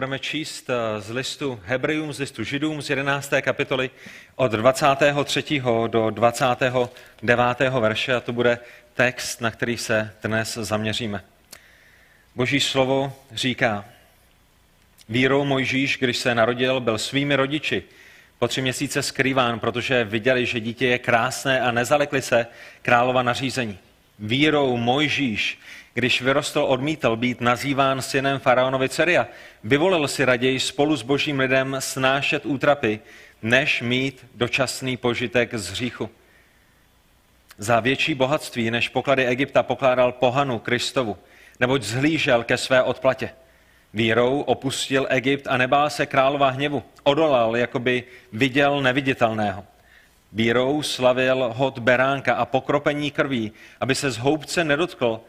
Budeme číst eh, z listu Hebrejům, z listu Židům z 11. kapitoly od 23. do 29. verše a to bude text, na který se dnes zaměříme. Boží slovo říká, vírou Mojžíš, když se narodil, byl svými rodiči po tři měsíce skrýván, protože viděli, že dítě je krásné a nezalekli se králova nařízení. Vírou Mojžíš, když vyrostl, odmítl být nazýván synem faraonovi dcery a vyvolil si raději spolu s božím lidem snášet útrapy, než mít dočasný požitek z hříchu. Za větší bohatství než poklady Egypta pokládal pohanu Kristovu, neboť zhlížel ke své odplatě. Vírou opustil Egypt a nebál se králova hněvu. Odolal, jako by viděl neviditelného. Vírou slavil hod beránka a pokropení krví, aby se z houbce nedotkl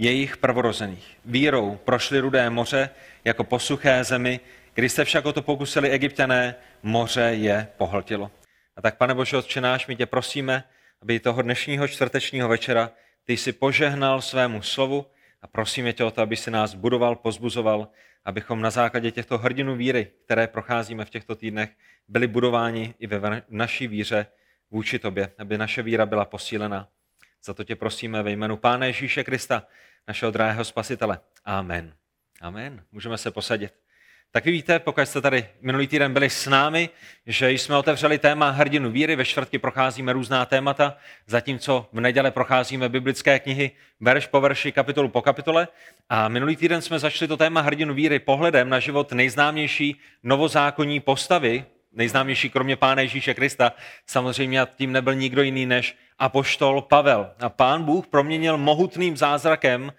jejich prvorozených. Vírou prošli rudé moře jako po suché zemi, když se však o to pokusili egyptiané, moře je pohltilo. A tak, pane Bože, Otče náš, my tě prosíme, aby toho dnešního čtvrtečního večera ty si požehnal svému slovu a prosíme tě o to, aby si nás budoval, pozbuzoval, abychom na základě těchto hrdinů víry, které procházíme v těchto týdnech, byli budováni i ve naší víře vůči tobě, aby naše víra byla posílena. Za to tě prosíme ve jménu Pána Ježíše Krista, našeho drahého spasitele. Amen. Amen. Můžeme se posadit. Tak vy víte, pokud jste tady minulý týden byli s námi, že jsme otevřeli téma hrdinu víry, ve čtvrtky procházíme různá témata, zatímco v neděle procházíme biblické knihy verš po verši, kapitolu po kapitole. A minulý týden jsme začali to téma hrdinu víry pohledem na život nejznámější novozákonní postavy nejznámější kromě Pána Ježíše Krista, samozřejmě tím nebyl nikdo jiný než apoštol Pavel. A pán Bůh proměnil mohutným zázrakem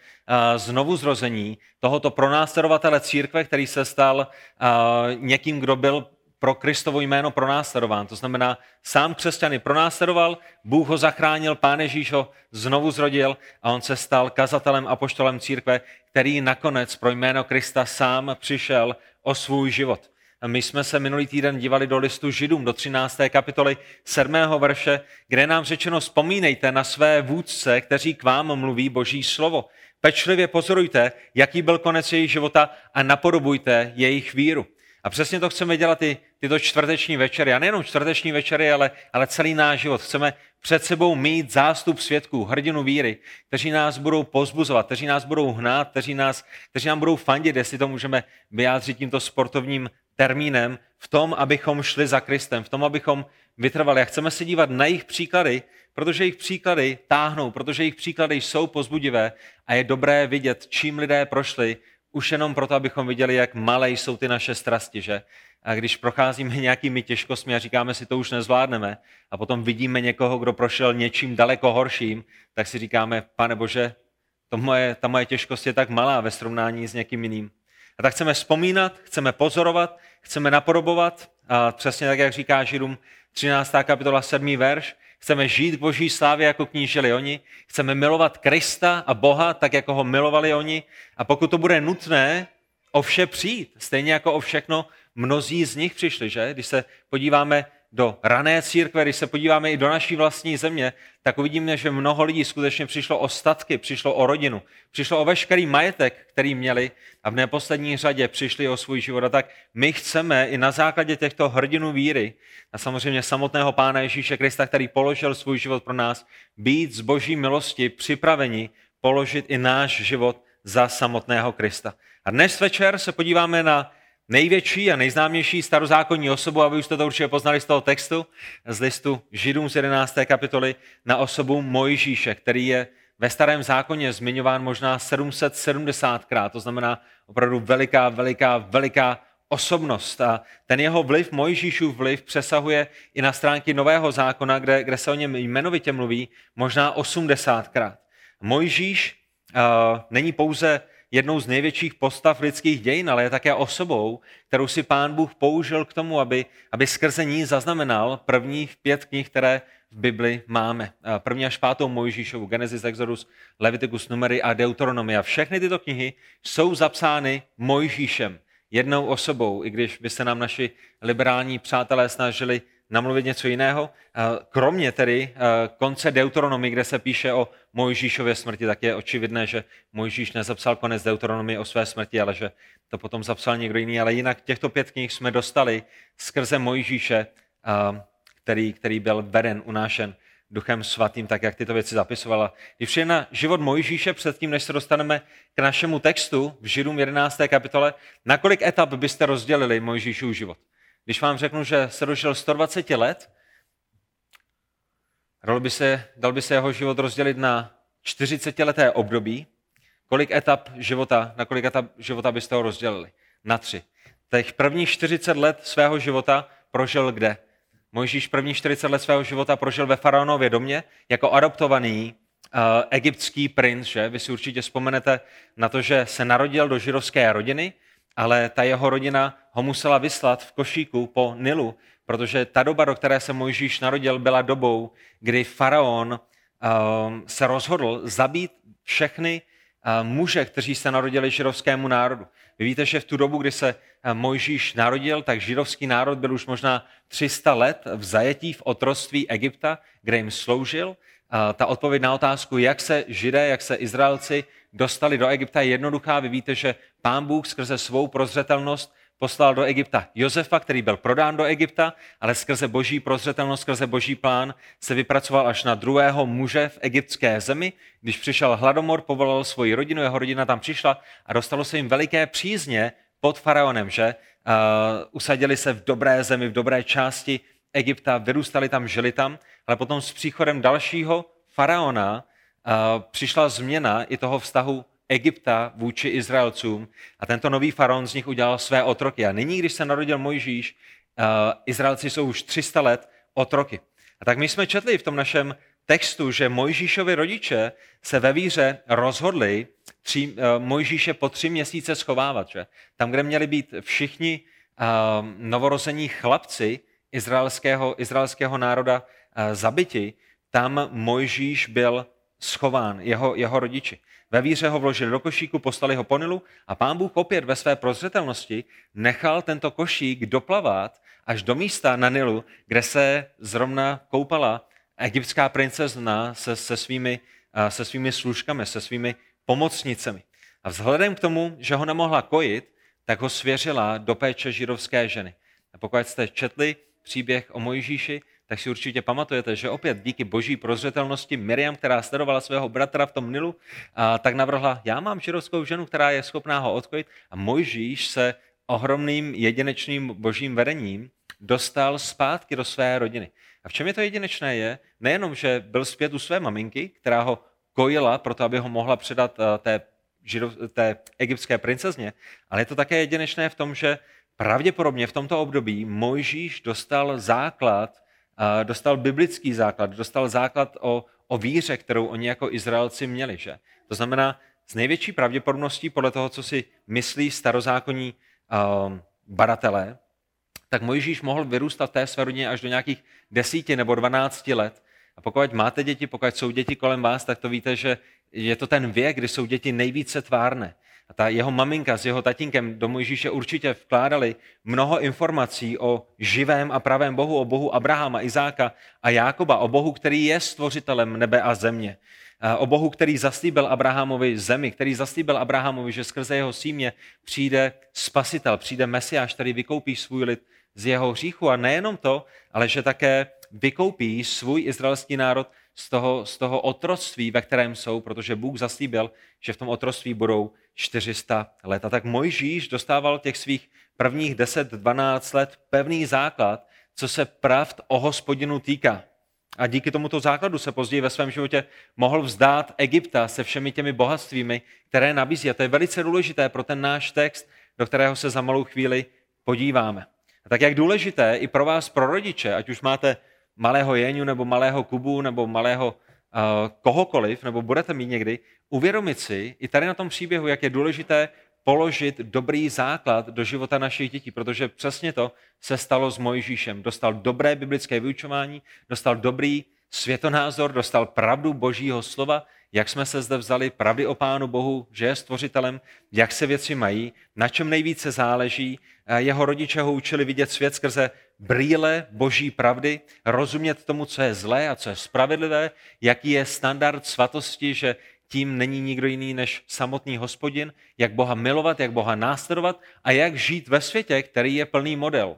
znovu zrození tohoto pronásledovatele církve, který se stal někým, kdo byl pro Kristovo jméno pronásledován. To znamená, sám křesťany pronásledoval, Bůh ho zachránil, Pán Ježíš ho znovu zrodil a on se stal kazatelem a poštolem církve, který nakonec pro jméno Krista sám přišel o svůj život. My jsme se minulý týden dívali do listu Židům, do 13. kapitoly 7. verše, kde nám řečeno, vzpomínejte na své vůdce, kteří k vám mluví boží slovo. Pečlivě pozorujte, jaký byl konec jejich života a napodobujte jejich víru. A přesně to chceme dělat i tyto čtvrteční večery. A nejenom čtvrteční večery, ale, ale celý náš život. Chceme před sebou mít zástup svědků, hrdinu víry, kteří nás budou pozbuzovat, kteří nás budou hnát, kteří, nás, kteří nám budou fandit, jestli to můžeme vyjádřit tímto sportovním termínem, v tom, abychom šli za Kristem, v tom, abychom vytrvali. A chceme se dívat na jejich příklady, protože jejich příklady táhnou, protože jejich příklady jsou pozbudivé a je dobré vidět, čím lidé prošli, už jenom proto, abychom viděli, jak malé jsou ty naše strasti, že? A když procházíme nějakými těžkostmi a říkáme si, to už nezvládneme, a potom vidíme někoho, kdo prošel něčím daleko horším, tak si říkáme, pane Bože, to moje, ta moje těžkost je tak malá ve srovnání s někým jiným. A tak chceme vzpomínat, chceme pozorovat, chceme napodobovat, a přesně tak, jak říká Židům 13. kapitola 7. verš, chceme žít k boží slávě, jako knížili oni, chceme milovat Krista a Boha, tak jako ho milovali oni a pokud to bude nutné, o vše přijít, stejně jako o všechno mnozí z nich přišli, že? Když se podíváme do rané církve, když se podíváme i do naší vlastní země, tak uvidíme, že mnoho lidí skutečně přišlo o statky, přišlo o rodinu, přišlo o veškerý majetek, který měli a v neposlední řadě přišli o svůj život. A tak my chceme i na základě těchto hrdinů víry a samozřejmě samotného Pána Ježíše Krista, který položil svůj život pro nás, být z boží milosti připraveni položit i náš život za samotného Krista. A dnes večer se podíváme na největší a nejznámější starozákonní osobu, aby už jste to určitě poznali z toho textu, z listu Židům z 11. kapitoly, na osobu Mojžíše, který je ve starém zákoně zmiňován možná 770krát, to znamená opravdu veliká, veliká, veliká osobnost. A ten jeho vliv, Mojžíšův vliv, přesahuje i na stránky Nového zákona, kde, kde se o něm jmenovitě mluví, možná 80krát. Mojžíš uh, není pouze jednou z největších postav lidských dějin, ale je také osobou, kterou si pán Bůh použil k tomu, aby, aby skrze ní zaznamenal prvních pět knih, které v Bibli máme. První až pátou Mojžíšovu, Genesis, Exodus, Leviticus, Numery a Deuteronomia. Všechny tyto knihy jsou zapsány Mojžíšem, jednou osobou, i když by se nám naši liberální přátelé snažili namluvit něco jiného. Kromě tedy konce Deuteronomy, kde se píše o Mojžíšově smrti, tak je očividné, že Mojžíš nezapsal konec Deuteronomy o své smrti, ale že to potom zapsal někdo jiný. Ale jinak těchto pět knih jsme dostali skrze Mojžíše, který, který byl veden, unášen Duchem Svatým, tak jak tyto věci zapisovala. Když přijde na život Mojžíše, předtím, než se dostaneme k našemu textu v Židům 11. kapitole, na kolik etap byste rozdělili Mojžíšův život? Když vám řeknu, že se dožil 120 let, dal by se, dal by se jeho život rozdělit na 40-leté období, kolik etap života, na kolik etap života byste ho rozdělili? Na tři. Těch prvních 40 let svého života prožil kde? Mojžíš první 40 let svého života prožil ve faraonově domě jako adoptovaný uh, egyptský princ, že? Vy si určitě vzpomenete na to, že se narodil do židovské rodiny, ale ta jeho rodina ho musela vyslat v košíku po Nilu, protože ta doba, do které se Mojžíš narodil, byla dobou, kdy faraon um, se rozhodl zabít všechny uh, muže, kteří se narodili židovskému národu. Vy víte, že v tu dobu, kdy se uh, Mojžíš narodil, tak židovský národ byl už možná 300 let v zajetí v otroství Egypta, kde jim sloužil. Ta odpověď na otázku, jak se židé, jak se Izraelci dostali do Egypta, je jednoduchá. Vy víte, že pán Bůh skrze svou prozřetelnost poslal do Egypta Josefa, který byl prodán do Egypta, ale skrze boží prozřetelnost, skrze boží plán se vypracoval až na druhého muže v egyptské zemi. Když přišel hladomor, povolal svoji rodinu, jeho rodina tam přišla a dostalo se jim veliké přízně pod faraonem, že uh, usadili se v dobré zemi, v dobré části Egypta, vyrůstali tam, žili tam, ale potom s příchodem dalšího faraona přišla změna i toho vztahu Egypta vůči Izraelcům a tento nový faraon z nich udělal své otroky. A nyní, když se narodil Mojžíš, uh, Izraelci jsou už 300 let otroky. A tak my jsme četli v tom našem textu, že Mojžíšovi rodiče se ve víře rozhodli tři, uh, Mojžíše po tři měsíce schovávat. Že? Tam, kde měli být všichni novorození chlapci izraelského, izraelského národa zabiti, tam Mojžíš byl schován, jeho, jeho rodiči. Ve víře ho vložili do košíku, poslali ho po Nilu a pán Bůh opět ve své prozřetelnosti nechal tento košík doplavat až do místa na Nilu, kde se zrovna koupala egyptská princezna se, se, svými, se svými služkami, se svými pomocnicemi. A vzhledem k tomu, že ho nemohla kojit, tak ho svěřila do péče židovské ženy. A pokud jste četli příběh o Mojžíši, tak si určitě pamatujete, že opět díky boží prozřetelnosti Miriam, která sledovala svého bratra v tom Nilu, a tak navrhla, já mám židovskou ženu, která je schopná ho odkojit a Mojžíš se ohromným jedinečným božím vedením dostal zpátky do své rodiny. A v čem je to jedinečné je, nejenom, že byl zpět u své maminky, která ho kojila proto, aby ho mohla předat eh, té, židov, té egyptské princezně, ale je to také jedinečné v tom, že pravděpodobně v tomto období Mojžíš dostal základ dostal biblický základ, dostal základ o, o víře, kterou oni jako Izraelci měli. Že? To znamená, s největší pravděpodobností, podle toho, co si myslí starozákonní um, badatelé, tak Mojžíš mohl vyrůstat v té své rodině až do nějakých desíti nebo dvanácti let. A pokud máte děti, pokud jsou děti kolem vás, tak to víte, že je to ten věk, kdy jsou děti nejvíce tvárné. A ta jeho maminka s jeho tatínkem do Mojžíše určitě vkládali mnoho informací o živém a pravém Bohu, o Bohu Abrahama, Izáka a Jákoba, o Bohu, který je stvořitelem nebe a země. O Bohu, který zaslíbil Abrahamovi zemi, který zaslíbil Abrahamovi, že skrze jeho símě přijde spasitel, přijde Mesiáš, který vykoupí svůj lid z jeho hříchu. A nejenom to, ale že také vykoupí svůj izraelský národ z toho, z toho otroctví, ve kterém jsou, protože Bůh zaslíbil, že v tom otroctví budou 400 let. A tak Mojžíš dostával těch svých prvních 10-12 let pevný základ, co se pravd o hospodinu týká. A díky tomuto základu se později ve svém životě mohl vzdát Egypta se všemi těmi bohatstvími, které nabízí. A to je velice důležité pro ten náš text, do kterého se za malou chvíli podíváme. A tak jak důležité i pro vás, pro rodiče, ať už máte malého Jeňu nebo malého Kubu nebo malého uh, kohokoliv, nebo budete mít někdy, uvědomit si i tady na tom příběhu, jak je důležité položit dobrý základ do života našich dětí, protože přesně to se stalo s Mojžíšem. Dostal dobré biblické vyučování, dostal dobrý světonázor, dostal pravdu božího slova, jak jsme se zde vzali pravdy o Pánu Bohu, že je stvořitelem, jak se věci mají, na čem nejvíce záleží. Jeho rodiče ho učili vidět svět skrze brýle boží pravdy, rozumět tomu, co je zlé a co je spravedlivé, jaký je standard svatosti, že tím není nikdo jiný než samotný hospodin, jak Boha milovat, jak Boha následovat a jak žít ve světě, který je plný model.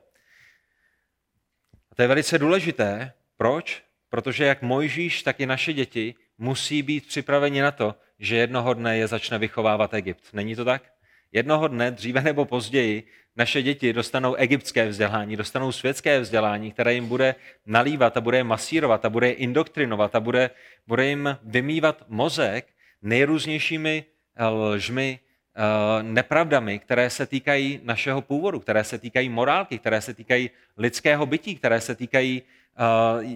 A to je velice důležité. Proč? Protože jak Mojžíš, tak i naše děti musí být připraveni na to, že jednoho dne je začne vychovávat Egypt. Není to tak? Jednoho dne, dříve nebo později, naše děti dostanou egyptské vzdělání, dostanou světské vzdělání, které jim bude nalívat a bude je masírovat a bude je indoktrinovat a bude, bude jim vymývat mozek nejrůznějšími eh, lžmi, eh, nepravdami, které se týkají našeho původu, které se týkají morálky, které se týkají lidského bytí, které se týkají,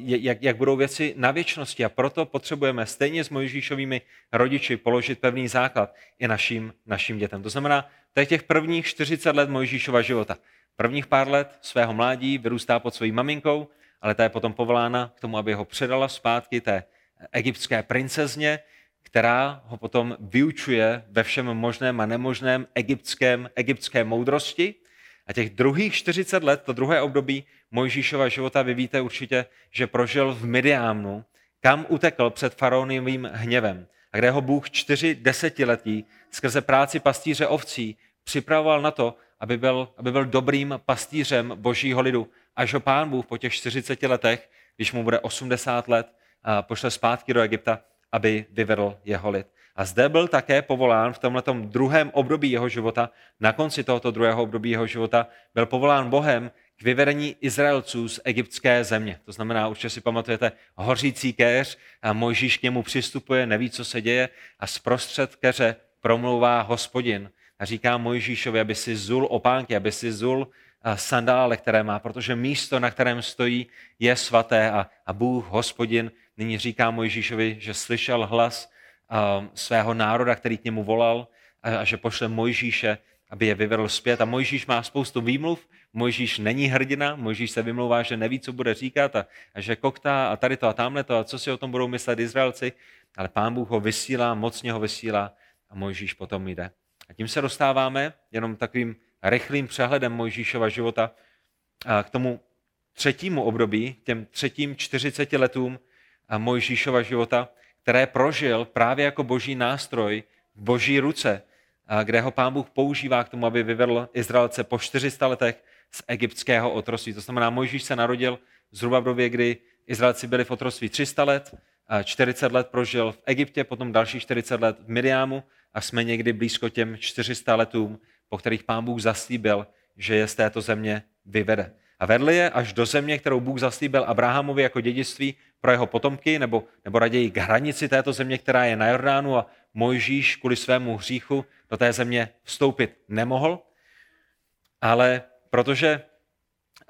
jak, jak budou věci na věčnosti. A proto potřebujeme stejně s Mojžíšovými rodiči položit pevný základ i našim, našim dětem. To znamená, to je těch prvních 40 let Mojžíšova života. Prvních pár let svého mládí vyrůstá pod svojí maminkou, ale ta je potom povolána k tomu, aby ho předala zpátky té egyptské princezně, která ho potom vyučuje ve všem možném a nemožném egyptském, egyptské moudrosti. A těch druhých 40 let, to druhé období Mojžíšova života, vy víte určitě, že prožil v Midiámnu, kam utekl před faraonovým hněvem a kde ho Bůh čtyři desetiletí skrze práci pastýře ovcí připravoval na to, aby byl, aby byl dobrým pastýřem božího lidu. Až ho pán Bůh po těch 40 letech, když mu bude 80 let, pošle zpátky do Egypta, aby vyvedl jeho lid. A zde byl také povolán v tomto druhém období jeho života, na konci tohoto druhého období jeho života, byl povolán Bohem k vyvedení Izraelců z egyptské země. To znamená, určitě si pamatujete, hořící kéř a Mojžíš k němu přistupuje, neví, co se děje a zprostřed keře promlouvá hospodin a říká Mojžíšovi, aby si zul opánky, aby si zul sandále, které má, protože místo, na kterém stojí, je svaté a, a Bůh, hospodin, nyní říká Mojžíšovi, že slyšel hlas svého národa, který k němu volal a, a že pošle Mojžíše, aby je vyvedl zpět. A Mojžíš má spoustu výmluv, Mojžíš není hrdina, Mojžíš se vymlouvá, že neví, co bude říkat a, a že koktá a tady to a tamhle to a co si o tom budou myslet Izraelci, ale pán Bůh ho vysílá, mocně ho vysílá a Mojžíš potom jde. A tím se dostáváme jenom takovým rychlým přehledem Mojžíšova života k tomu třetímu období, těm třetím 40 letům Mojžíšova života, které prožil právě jako boží nástroj v boží ruce, kde ho pán Bůh používá k tomu, aby vyvedl Izraelce po 400 letech z egyptského otroství. To znamená, Mojžíš se narodil zhruba v době, kdy Izraelci byli v otroství 300 let, 40 let prožil v Egyptě, potom další 40 let v Miriamu a jsme někdy blízko těm 400 letům, po kterých pán Bůh zaslíbil, že je z této země vyvede. A vedl je až do země, kterou Bůh zaslíbil Abrahamovi jako dědictví pro jeho potomky, nebo, nebo raději k hranici této země, která je na Jordánu a Mojžíš kvůli svému hříchu do té země vstoupit nemohl. Ale protože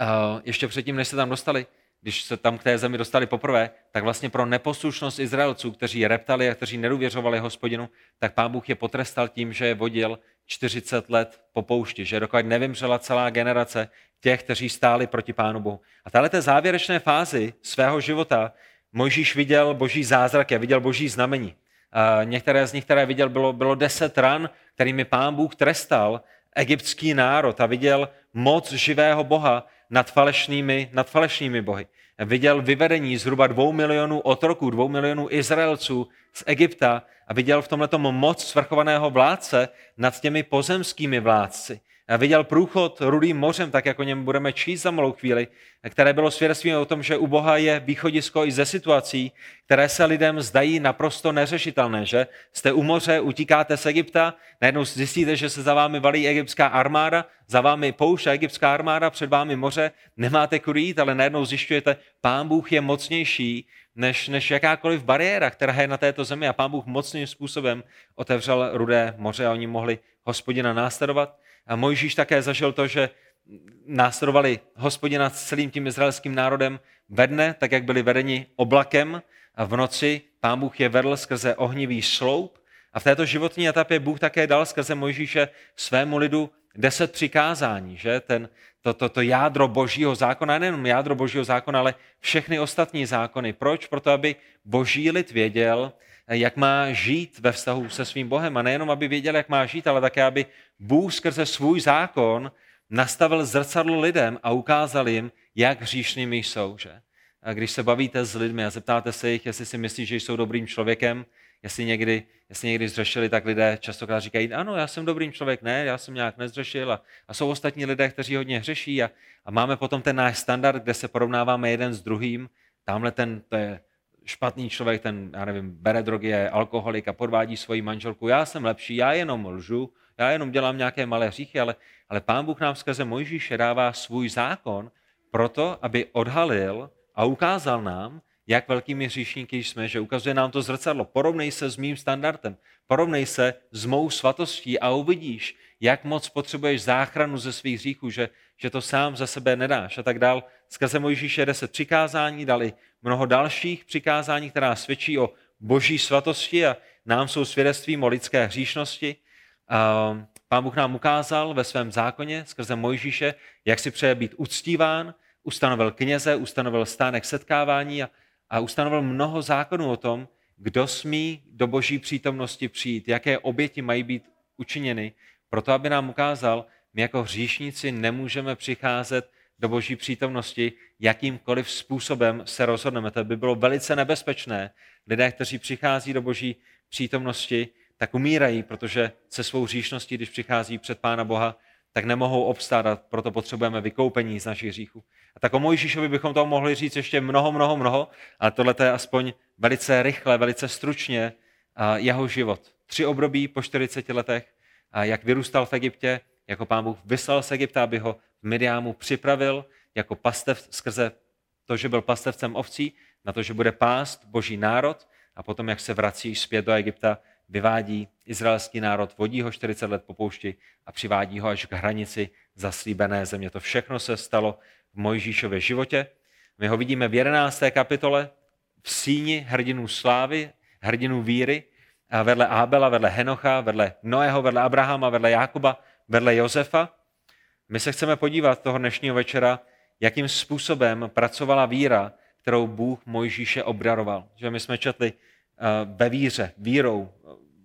uh, ještě předtím, než se tam dostali, když se tam k té zemi dostali poprvé, tak vlastně pro neposlušnost Izraelců, kteří reptali a kteří nedůvěřovali hospodinu, tak pán Bůh je potrestal tím, že je vodil 40 let po poušti, že dokud nevymřela celá generace těch, kteří stáli proti Pánu Bohu. A tahle té závěrečné fázi svého života Mojžíš viděl boží zázrak, a viděl boží znamení. A některé z nich, které viděl, bylo, bylo deset ran, kterými pán Bůh trestal egyptský národ a viděl moc živého Boha nad falešnými, nad falešnými bohy. Viděl vyvedení zhruba dvou milionů otroků, dvou milionů Izraelců z Egypta a viděl v tomhle moc svrchovaného vládce nad těmi pozemskými vládci viděl průchod rudým mořem, tak jako o něm budeme číst za malou chvíli, které bylo svědectvím o tom, že u Boha je východisko i ze situací, které se lidem zdají naprosto neřešitelné, že jste u moře, utíkáte z Egypta, najednou zjistíte, že se za vámi valí egyptská armáda, za vámi poušť a egyptská armáda, před vámi moře, nemáte kudy jít, ale najednou zjišťujete, pán Bůh je mocnější než, než jakákoliv bariéra, která je na této zemi a pán Bůh mocným způsobem otevřel rudé moře a oni mohli hospodina následovat. A Mojžíš také zažil to, že následovali hospodina s celým tím izraelským národem ve dne, tak jak byli vedeni oblakem a v noci pán Bůh je vedl skrze ohnivý sloup a v této životní etapě Bůh také dal skrze Mojžíše svému lidu deset přikázání, že ten, to, to, to jádro božího zákona, nejenom jádro božího zákona, ale všechny ostatní zákony. Proč? Proto, aby boží lid věděl, jak má žít ve vztahu se svým Bohem. A nejenom, aby věděl, jak má žít, ale také, aby Bůh skrze svůj zákon nastavil zrcadlo lidem a ukázal jim, jak hříšnými jsou. Že? A když se bavíte s lidmi a zeptáte se jich, jestli si myslí, že jsou dobrým člověkem, jestli někdy, jestli někdy zřešili, tak lidé častokrát říkají, ano, já jsem dobrým člověk, ne, já jsem nějak nezřešil. A, a jsou ostatní lidé, kteří hodně hřeší a, a máme potom ten náš standard, kde se porovnáváme jeden s druhým. Tamhle ten, to je špatný člověk, ten, já nevím, bere drogy, je alkoholik a podvádí svoji manželku. Já jsem lepší, já jenom lžu, já jenom dělám nějaké malé hříchy, ale, ale pán Bůh nám skrze Mojžíše dává svůj zákon proto, aby odhalil a ukázal nám, jak velkými hříšníky jsme, že ukazuje nám to zrcadlo. Porovnej se s mým standardem, porovnej se s mou svatostí a uvidíš, jak moc potřebuješ záchranu ze svých hříchů, že, že to sám za sebe nedáš a tak dál. Skrze Mojžíše deset přikázání, dali mnoho dalších přikázání, která svědčí o boží svatosti a nám jsou svědectvím o lidské hříšnosti. Pán Bůh nám ukázal ve svém zákoně skrze Mojžíše, jak si přeje být uctíván, ustanovil kněze, ustanovil stánek setkávání a, a ustanovil mnoho zákonů o tom, kdo smí do boží přítomnosti přijít, jaké oběti mají být učiněny, proto aby nám ukázal, my jako hříšníci nemůžeme přicházet do boží přítomnosti jakýmkoliv způsobem se rozhodneme. To by bylo velice nebezpečné. Lidé, kteří přichází do boží přítomnosti, tak umírají, protože se svou hříšností, když přichází před Pána Boha, tak nemohou obstát a proto potřebujeme vykoupení z našich hříchů. A tak o Mojžíšovi bychom toho mohli říct ještě mnoho, mnoho, mnoho, ale tohle je aspoň velice rychle, velice stručně jeho život. Tři období po 40 letech, jak vyrůstal v Egyptě, jako pán Bůh vyslal z Egypta, aby ho v Midiámu připravil jako pastev skrze to, že byl pastevcem ovcí, na to, že bude pást boží národ a potom, jak se vrací zpět do Egypta, vyvádí izraelský národ, vodí ho 40 let po poušti a přivádí ho až k hranici zaslíbené země. To všechno se stalo v Mojžíšově životě. My ho vidíme v 11. kapitole v síni hrdinů slávy, hrdinů víry, a vedle Ábela, vedle Henocha, vedle Noého, vedle Abrahama, vedle Jákuba, vedle Josefa. My se chceme podívat toho dnešního večera, jakým způsobem pracovala víra, kterou Bůh Mojžíše obdaroval. Že my jsme četli eh, ve víře, vírou,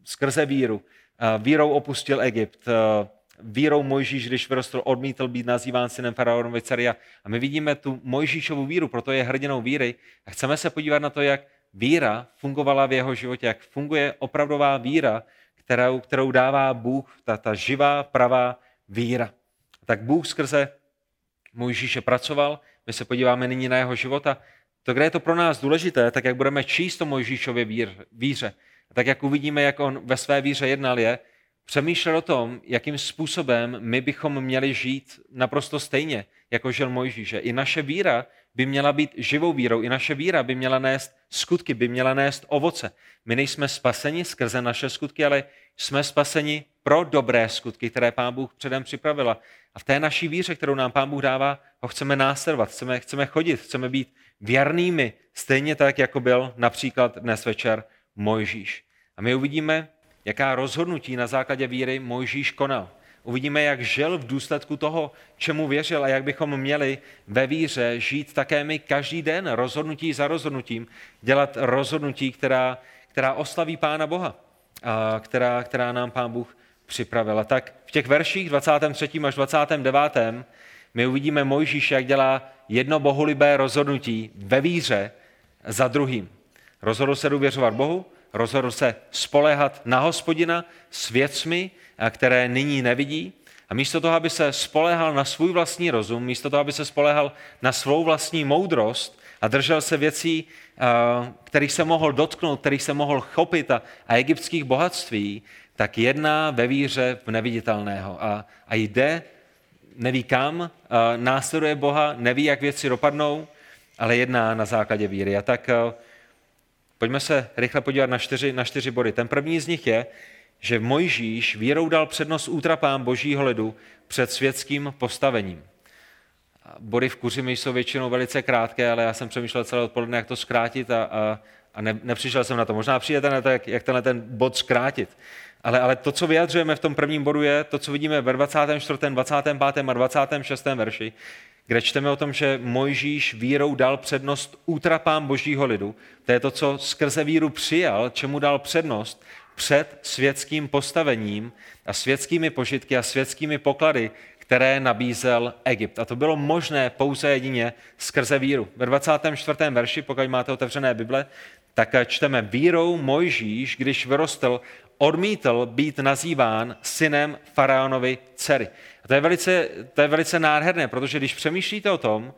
skrze víru. Eh, vírou opustil Egypt, eh, vírou Mojžíš, když vyrostl, odmítl být nazýván synem faraonovy dcery. A my vidíme tu Mojžíšovu víru, proto je hrdinou víry. A chceme se podívat na to, jak víra fungovala v jeho životě, jak funguje opravdová víra, kterou, kterou dává Bůh, ta, ta živá, pravá víra. Tak Bůh skrze Mojžíše pracoval, my se podíváme nyní na jeho života. To, kde je to pro nás důležité, tak jak budeme číst o Mojžíšově vír, víře, tak jak uvidíme, jak on ve své víře jednal, je přemýšlel o tom, jakým způsobem my bychom měli žít naprosto stejně, jako žil Mojžíš. I naše víra by měla být živou vírou, i naše víra by měla nést skutky, by měla nést ovoce. My nejsme spaseni skrze naše skutky, ale jsme spaseni pro dobré skutky, které Pán Bůh předem připravila. A v té naší víře, kterou nám Pán Bůh dává, ho chceme následovat, chceme, chceme chodit, chceme být věrnými, stejně tak, jako byl například dnes večer Mojžíš. A my uvidíme, jaká rozhodnutí na základě víry Mojžíš konal. Uvidíme, jak žil v důsledku toho, čemu věřil a jak bychom měli ve víře žít také my každý den, rozhodnutí za rozhodnutím, dělat rozhodnutí, která, která oslaví Pána Boha, a která, která nám Pán Bůh připravil. A tak v těch verších 23. až 29. my uvidíme Mojžíše, jak dělá jedno bohulibé rozhodnutí ve víře za druhým. Rozhodl se důvěřovat Bohu, rozhodl se spolehat na hospodina s věcmi, které nyní nevidí. A místo toho, aby se spolehal na svůj vlastní rozum, místo toho, aby se spolehal na svou vlastní moudrost a držel se věcí, kterých se mohl dotknout, kterých se mohl chopit a, a egyptských bohatství, tak jedná ve víře v neviditelného a, a jde, neví kam, následuje Boha, neví, jak věci dopadnou, ale jedná na základě víry. A tak Pojďme se rychle podívat na čtyři, na čtyři body. Ten první z nich je, že Mojžíš vírou dal přednost útrapám božího lidu před světským postavením. Body v kuřimi jsou většinou velice krátké, ale já jsem přemýšlel celé odpoledne, jak to zkrátit a, a, a ne, nepřišel jsem na to. Možná přijete na to, jak, jak tenhle ten bod zkrátit. Ale, ale to, co vyjadřujeme v tom prvním bodu, je to, co vidíme ve 24., 25. a 26. verši, kde čteme o tom, že Mojžíš vírou dal přednost útrapám božího lidu. To je to, co skrze víru přijal, čemu dal přednost před světským postavením a světskými požitky a světskými poklady, které nabízel Egypt. A to bylo možné pouze jedině skrze víru. Ve 24. verši, pokud máte otevřené Bible, tak čteme vírou Mojžíš, když vyrostl, odmítl být nazýván synem faraonovi dcery. A to je, velice, to je velice nádherné, protože když přemýšlíte o tom,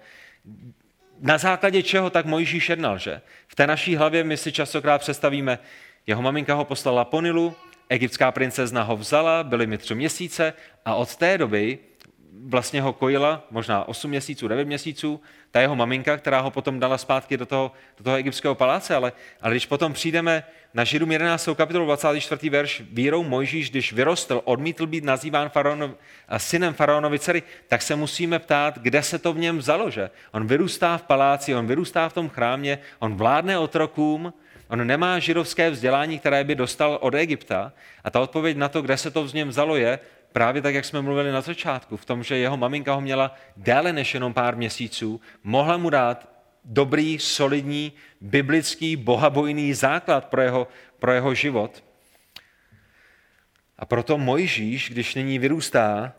na základě čeho tak Mojžíš jednal, že? V té naší hlavě my si častokrát představíme, jeho maminka ho poslala po Nilu, egyptská princezna ho vzala, byly mi tři měsíce a od té doby vlastně ho kojila možná 8 měsíců, 9 měsíců, ta jeho maminka, která ho potom dala zpátky do toho, do toho egyptského paláce, ale, ale když potom přijdeme na Židům 11. kapitolu 24. verš, vírou Mojžíš, když vyrostl, odmítl být nazýván faraonov, synem faraonovi dcery, tak se musíme ptát, kde se to v něm vzalo, že? On vyrůstá v paláci, on vyrůstá v tom chrámě, on vládne otrokům, on nemá židovské vzdělání, které by dostal od Egypta. A ta odpověď na to, kde se to v něm vzalo, je, právě tak, jak jsme mluvili na začátku, v tom, že jeho maminka ho měla déle než jenom pár měsíců, mohla mu dát dobrý, solidní, biblický, bohabojný základ pro jeho, pro jeho život. A proto Mojžíš, když nyní vyrůstá,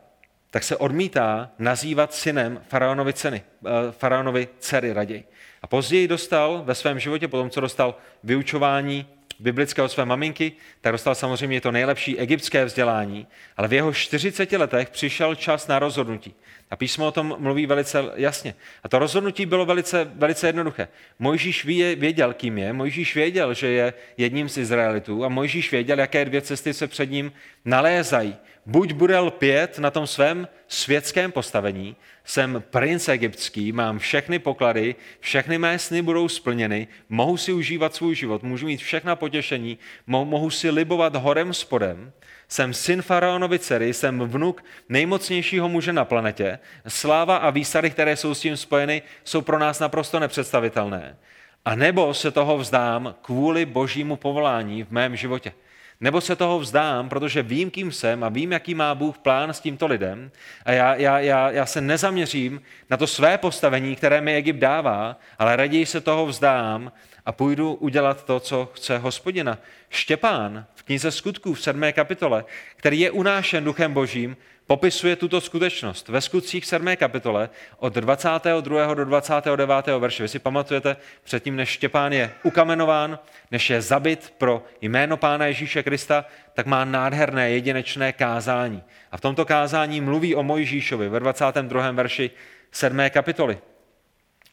tak se odmítá nazývat synem faraonovi, ceny, eh, faraonovi dcery raději. A později dostal ve svém životě, potom co dostal vyučování biblické od své maminky, tak dostal samozřejmě to nejlepší egyptské vzdělání, ale v jeho 40 letech přišel čas na rozhodnutí. A písmo o tom mluví velice jasně. A to rozhodnutí bylo velice, velice jednoduché. Mojžíš věděl, kým je, Mojžíš věděl, že je jedním z Izraelitů a Mojžíš věděl, jaké dvě cesty se před ním nalézají. Buď bude lpět na tom svém světském postavení, jsem princ egyptský, mám všechny poklady, všechny mé sny budou splněny, mohu si užívat svůj život, můžu mít všechna potěšení, mohu si libovat horem spodem, jsem syn faraonovi dcery, jsem vnuk nejmocnějšího muže na planetě. Sláva a výsady, které jsou s tím spojeny, jsou pro nás naprosto nepředstavitelné. A nebo se toho vzdám kvůli božímu povolání v mém životě. Nebo se toho vzdám, protože vím, kým jsem a vím, jaký má Bůh plán s tímto lidem a já, já, já, já se nezaměřím na to své postavení, které mi Egypt dává, ale raději se toho vzdám a půjdu udělat to, co chce hospodina. Štěpán knize skutků v 7. kapitole, který je unášen duchem božím, popisuje tuto skutečnost. Ve skutcích 7. kapitole od 22. do 29. verše. Vy si pamatujete, předtím, než Štěpán je ukamenován, než je zabit pro jméno Pána Ježíše Krista, tak má nádherné jedinečné kázání. A v tomto kázání mluví o Mojžíšovi ve 22. verši 7. kapitoly,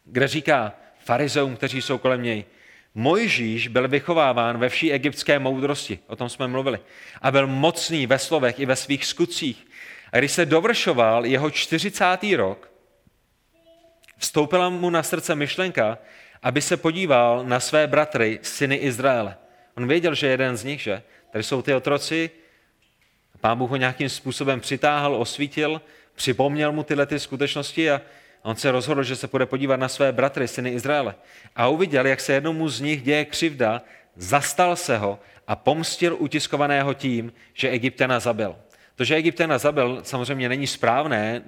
kde říká farizeum, kteří jsou kolem něj, Mojžíš byl vychováván ve vší egyptské moudrosti, o tom jsme mluvili, a byl mocný ve slovech i ve svých skutcích. A když se dovršoval jeho 40. rok, vstoupila mu na srdce myšlenka, aby se podíval na své bratry, syny Izraele. On věděl, že jeden z nich, že tady jsou ty otroci, pán Bůh ho nějakým způsobem přitáhl, osvítil, připomněl mu tyhle ty skutečnosti a on se rozhodl, že se bude podívat na své bratry, syny Izraele. A uviděl, jak se jednomu z nich děje křivda, zastal se ho a pomstil utiskovaného tím, že Egyptiana zabil. To, že Egyptiana zabil, samozřejmě není správné,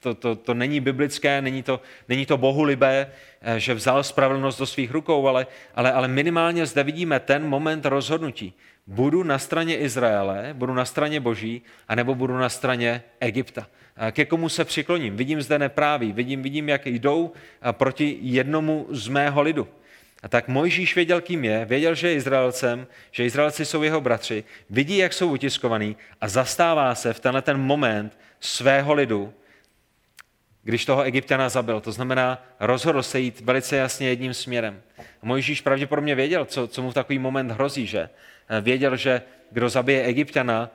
to, to, to není biblické, není to, není to bohulibé, eh, že vzal spravedlnost do svých rukou, ale, ale, ale minimálně zde vidíme ten moment rozhodnutí. Budu na straně Izraele, budu na straně Boží, anebo budu na straně Egypta. Ke komu se přikloním? Vidím zde nepráví, vidím, vidím, jak jdou proti jednomu z mého lidu. A tak Mojžíš věděl, kým je, věděl, že je Izraelcem, že Izraelci jsou jeho bratři, vidí, jak jsou utiskovaní a zastává se v tenhle ten moment svého lidu, když toho Egyptiana zabil. To znamená, rozhodl se jít velice jasně jedním směrem. Mojžíš pravděpodobně věděl, co, co mu v takový moment hrozí, že? Věděl, že kdo zabije Egyptiana,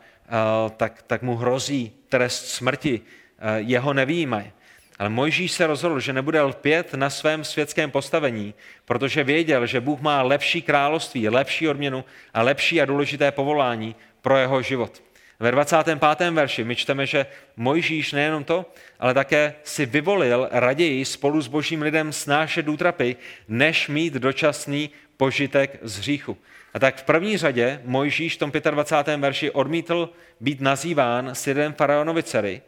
tak, tak mu hrozí trest smrti. Jeho nevýjímají. Ale Mojžíš se rozhodl, že nebude lpět na svém světském postavení, protože věděl, že Bůh má lepší království, lepší odměnu a lepší a důležité povolání pro jeho život. Ve 25. verši my čteme, že Mojžíš nejenom to, ale také si vyvolil raději spolu s božím lidem snášet útrapy, než mít dočasný požitek z hříchu. A tak v první řadě Mojžíš v tom 25. verši odmítl být nazýván synem faraonovi dcery,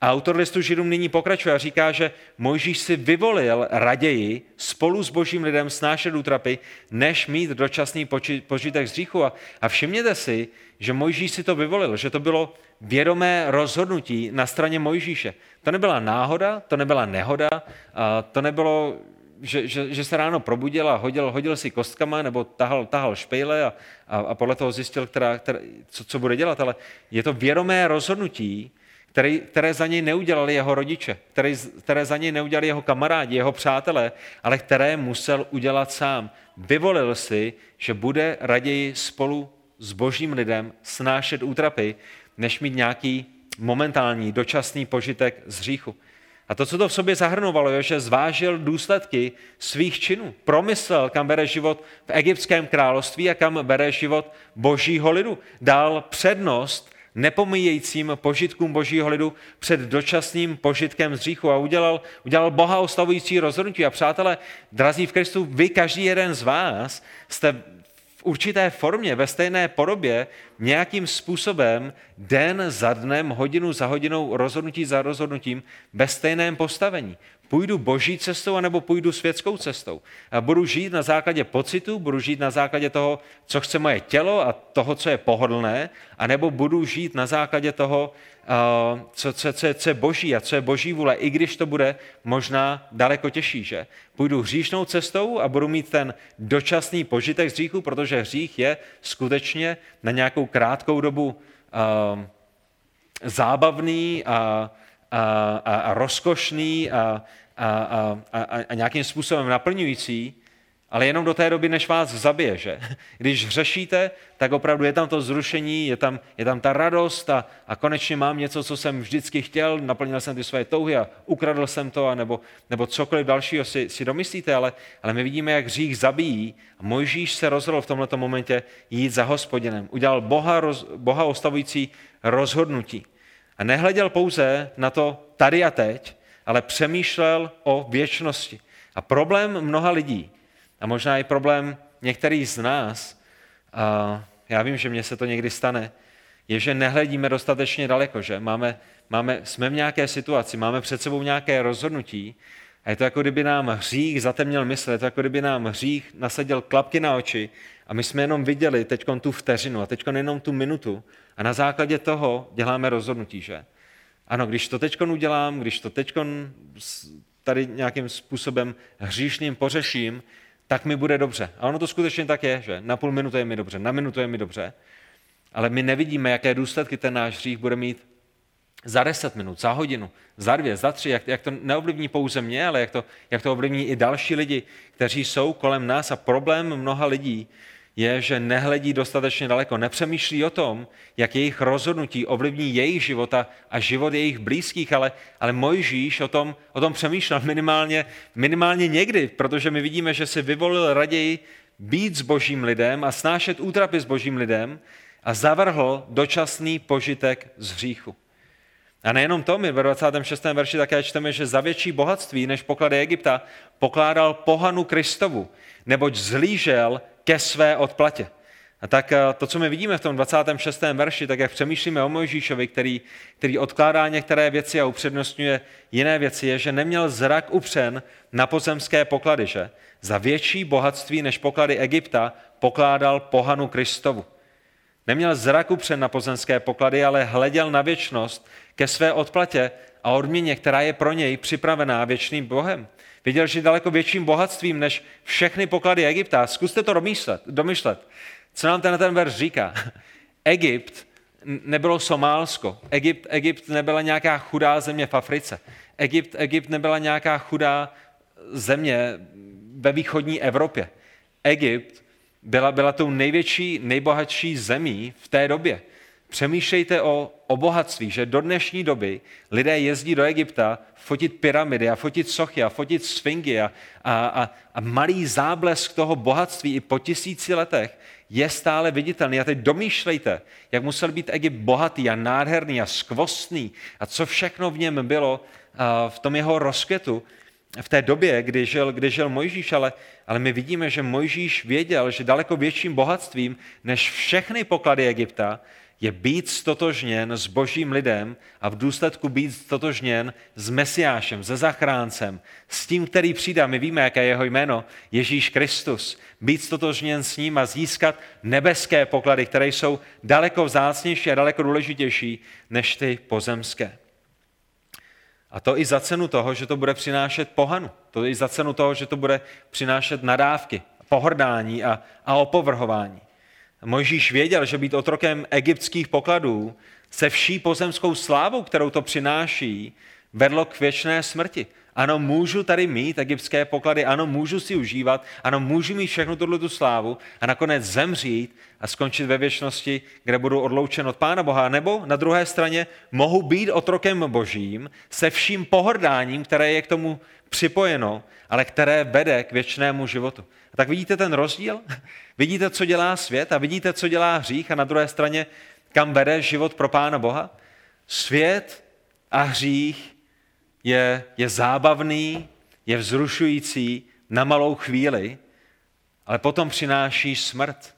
A autor listu Židům nyní pokračuje a říká, že Mojžíš si vyvolil raději spolu s božím lidem snášet útrapy, než mít dočasný požitek z hříchu. A, a všimněte si, že Mojžíš si to vyvolil, že to bylo vědomé rozhodnutí na straně Mojžíše. To nebyla náhoda, to nebyla nehoda, a to nebylo, že, že, že se ráno probudil a hodil, hodil si kostkama nebo tahal, tahal špejle a, a, a podle toho zjistil, která, která, co, co bude dělat, ale je to vědomé rozhodnutí, které, které za něj neudělali jeho rodiče, které, které za něj neudělali jeho kamarádi, jeho přátelé, ale které musel udělat sám. Vyvolil si, že bude raději spolu s božím lidem snášet útrapy, než mít nějaký momentální, dočasný požitek z hříchu. A to, co to v sobě zahrnovalo, je, že zvážil důsledky svých činů. Promyslel, kam bere život v egyptském království a kam bere život božího lidu. Dal přednost nepomíjejícím požitkům božího lidu před dočasným požitkem z hříchu a udělal, udělal Boha oslavující rozhodnutí. A přátelé, drazí v Kristu, vy každý jeden z vás jste v určité formě, ve stejné podobě, nějakým způsobem den za dnem, hodinu za hodinou, rozhodnutí za rozhodnutím, ve stejném postavení. Půjdu boží cestou, anebo půjdu světskou cestou. A budu žít na základě pocitu, budu žít na základě toho, co chce moje tělo a toho, co je pohodlné, anebo budu žít na základě toho, co, co, co, co je boží a co je boží vůle, i když to bude možná daleko těžší, že? Půjdu hříšnou cestou a budu mít ten dočasný požitek z hříchu, protože hřích je skutečně na nějakou krátkou dobu uh, zábavný a, a, a, a rozkošný a, a, a, a, a nějakým způsobem naplňující, ale jenom do té doby, než vás zabije, že? Když hřešíte, tak opravdu je tam to zrušení, je tam, je tam ta radost a, a konečně mám něco, co jsem vždycky chtěl, naplnil jsem ty své touhy a ukradl jsem to, a nebo, nebo cokoliv dalšího si, si domyslíte, ale, ale my vidíme, jak hřích zabíjí a Mojžíš se rozhodl v tomto momentě jít za hospodinem. Udělal Boha, roz, Boha ostavující rozhodnutí. A nehleděl pouze na to tady a teď, ale přemýšlel o věčnosti. A problém mnoha lidí, a možná i problém některých z nás, a já vím, že mně se to někdy stane, je, že nehledíme dostatečně daleko, že máme, máme, jsme v nějaké situaci, máme před sebou nějaké rozhodnutí a je to jako kdyby nám hřích zatemněl mysl, je to jako kdyby nám hřích nasadil klapky na oči a my jsme jenom viděli teď tu vteřinu a teď jenom tu minutu a na základě toho děláme rozhodnutí, že? Ano, když to teď udělám, když to teď tady nějakým způsobem hříšným pořeším, tak mi bude dobře. A ono to skutečně tak je, že na půl minuty je mi dobře, na minutu je mi dobře, ale my nevidíme, jaké důsledky ten náš hřích bude mít za deset minut, za hodinu, za dvě, za tři, jak, jak to neovlivní pouze mě, ale jak to, jak to ovlivní i další lidi, kteří jsou kolem nás. A problém mnoha lidí je, že nehledí dostatečně daleko, nepřemýšlí o tom, jak jejich rozhodnutí ovlivní jejich života a život jejich blízkých, ale, ale Mojžíš o tom, o tom přemýšlel minimálně, minimálně někdy, protože my vidíme, že si vyvolil raději být s božím lidem a snášet útrapy s božím lidem a zavrhl dočasný požitek z hříchu. A nejenom to, my ve 26. verši také čteme, že za větší bohatství než poklady Egypta pokládal pohanu Kristovu, neboť zlížel ke své odplatě. A tak eh, to, co my vidíme v tom 26. verši, tak jak přemýšlíme o Mojžíšovi, který, který odkládá některé věci a upřednostňuje jiné věci, je, že neměl zrak upřen na pozemské poklady, že za větší bohatství než poklady Egypta pokládal pohanu Kristovu. Neměl zrak upřen na pozemské poklady, ale hleděl na věčnost ke své odplatě a odměně, která je pro něj připravená věčným Bohem. Viděl, že daleko větším bohatstvím než všechny poklady Egypta. Zkuste to domyslet. domyslet. Co nám ten, ten verš říká? Egypt nebylo Somálsko. Egypt, Egypt nebyla nějaká chudá země v Africe. Egypt, Egypt nebyla nějaká chudá země ve východní Evropě. Egypt byla, byla tou největší, nejbohatší zemí v té době. Přemýšlejte o, o bohatství, že do dnešní doby lidé jezdí do Egypta fotit pyramidy a fotit sochy a fotit sfingy a, a, a, a malý záblesk toho bohatství i po tisíci letech je stále viditelný. A teď domýšlejte, jak musel být Egypt bohatý a nádherný a skvostný a co všechno v něm bylo v tom jeho rozkvětu v té době, kdy žil, kdy žil Mojžíš, ale, ale my vidíme, že Mojžíš věděl, že daleko větším bohatstvím než všechny poklady Egypta je být stotožněn s božím lidem a v důsledku být stotožněn s Mesiášem, se zachráncem, s tím, který přijde. My víme, jaké je jeho jméno, Ježíš Kristus. Být stotožněn s ním a získat nebeské poklady, které jsou daleko vzácnější a daleko důležitější než ty pozemské. A to i za cenu toho, že to bude přinášet pohanu. To i za cenu toho, že to bude přinášet nadávky, pohrdání a, a opovrhování. Mojžíš věděl, že být otrokem egyptských pokladů se vší pozemskou slávou, kterou to přináší, vedlo k věčné smrti. Ano, můžu tady mít egyptské poklady, ano, můžu si užívat, ano, můžu mít všechnu tuhle tu slávu a nakonec zemřít a skončit ve věčnosti, kde budu odloučen od Pána Boha. Nebo na druhé straně mohu být otrokem božím se vším pohrdáním, které je k tomu připojeno, ale které vede k věčnému životu. A tak vidíte ten rozdíl? Vidíte, co dělá svět a vidíte, co dělá hřích a na druhé straně, kam vede život pro Pána Boha? Svět a hřích je, je zábavný, je vzrušující na malou chvíli, ale potom přináší smrt.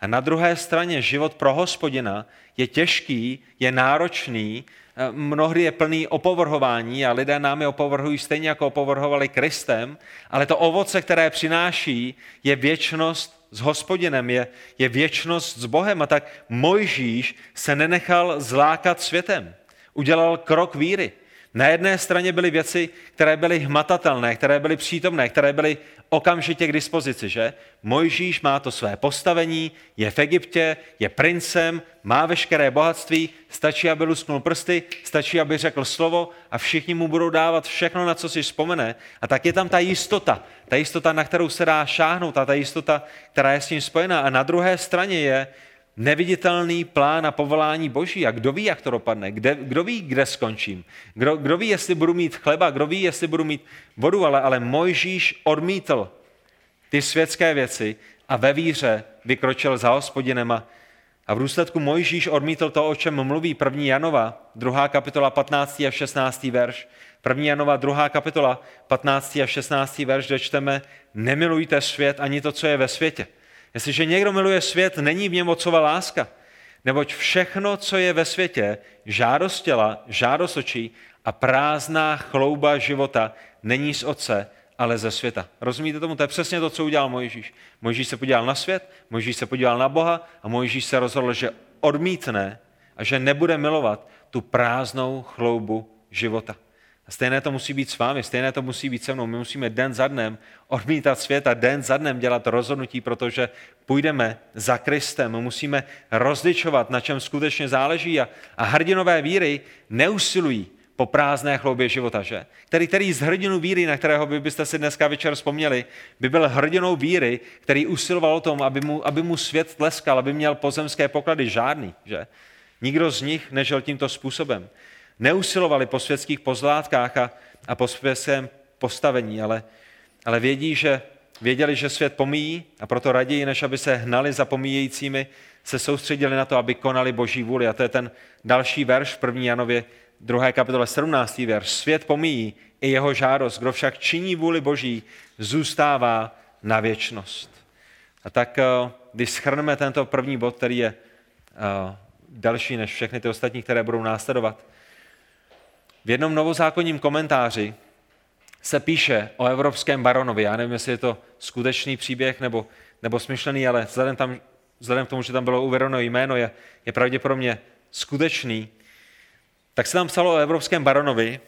A na druhé straně život pro hospodina je těžký, je náročný, mnohdy je plný opovrhování a lidé námi opovrhují stejně jako opovrhovali Kristem, ale to ovoce, které přináší, je věčnost s hospodinem, je, je věčnost s Bohem. A tak Mojžíš se nenechal zlákat světem. Udělal krok víry. Na jedné straně byly věci, které byly hmatatelné, které byly přítomné, které byly okamžitě k dispozici, že? Mojžíš má to své postavení, je v Egyptě, je princem, má veškeré bohatství, stačí, aby lusknul prsty, stačí, aby řekl slovo a všichni mu budou dávat všechno, na co si vzpomene. A tak je tam ta jistota, ta jistota, na kterou se dá šáhnout a ta jistota, která je s tím spojená. A na druhé straně je, neviditelný plán a povolání Boží. A kdo ví, jak to dopadne? Kde, kdo ví, kde skončím? Kdo, kdo ví, jestli budu mít chleba? Kdo ví, jestli budu mít vodu? Ale, ale Mojžíš odmítl ty světské věci a ve víře vykročil za hospodinem a, v důsledku Mojžíš odmítl to, o čem mluví 1. Janova, 2. kapitola 15. a 16. verš. 1. Janova, 2. kapitola 15. a 16. verš, kde čteme, nemilujte svět ani to, co je ve světě. Jestliže někdo miluje svět, není v něm otcova láska. Neboť všechno, co je ve světě, žádost těla, žádost očí a prázdná chlouba života, není z otce, ale ze světa. Rozumíte tomu? To je přesně to, co udělal Mojžíš. Mojžíš se podíval na svět, Mojžíš se podíval na Boha a Mojžíš se rozhodl, že odmítne a že nebude milovat tu prázdnou chloubu života. A stejné to musí být s vámi, stejné to musí být se mnou. My musíme den za dnem odmítat svět a den za dnem dělat rozhodnutí, protože půjdeme za Kristem. Musíme rozličovat, na čem skutečně záleží. A, a hrdinové víry neusilují po prázdné chloubě života, že? Který, který z hrdinu víry, na kterého by byste si dneska večer vzpomněli, by byl hrdinou víry, který usiloval o tom, aby mu, aby mu svět tleskal, aby měl pozemské poklady. Žádný, že? Nikdo z nich nežil tímto způsobem neusilovali po světských pozlátkách a, a po světském postavení, ale, ale vědí, že, věděli, že svět pomíjí a proto raději, než aby se hnali za pomíjejícími, se soustředili na to, aby konali boží vůli. A to je ten další verš v 1. Janově 2. kapitole 17. verš. Svět pomíjí i jeho žádost, kdo však činí vůli boží, zůstává na věčnost. A tak, eh, když schrneme tento první bod, který je eh, další než všechny ty ostatní, které budou následovat, v jednom novozákonním komentáři se píše o evropském baronovi. Já nevím, jestli je to skutečný příběh nebo, nebo smyšlený, ale vzhledem, tam, vzhledem k tomu, že tam bylo uvedeno jméno, je, je pravděpodobně skutečný. Tak se tam psalo o evropském baronovi,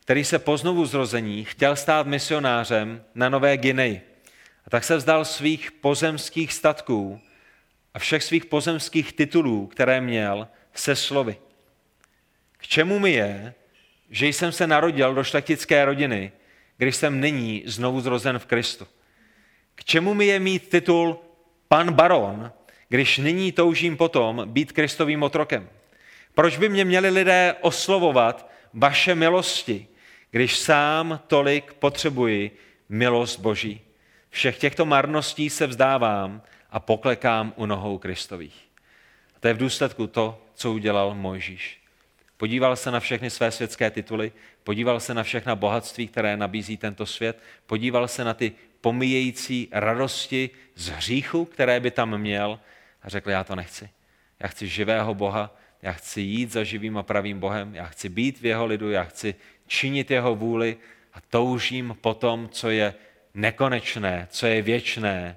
který se po znovu zrození chtěl stát misionářem na Nové Gineji. A tak se vzdal svých pozemských statků a všech svých pozemských titulů, které měl, se slovy. K čemu mi je, že jsem se narodil do šlechtické rodiny, když jsem nyní znovu zrozen v Kristu. K čemu mi je mít titul pan baron, když nyní toužím potom být Kristovým otrokem? Proč by mě měli lidé oslovovat vaše milosti, když sám tolik potřebuji milost Boží? Všech těchto marností se vzdávám a poklekám u nohou Kristových. A to je v důsledku to, co udělal Mojžíš. Podíval se na všechny své světské tituly, podíval se na všechna bohatství, které nabízí tento svět, podíval se na ty pomíjející radosti z hříchu, které by tam měl a řekl, já to nechci. já chci živého Boha, já chci jít za živým a pravým Bohem, já chci být v jeho lidu, já chci činit jeho vůli a toužím po tom, co je nekonečné, co je věčné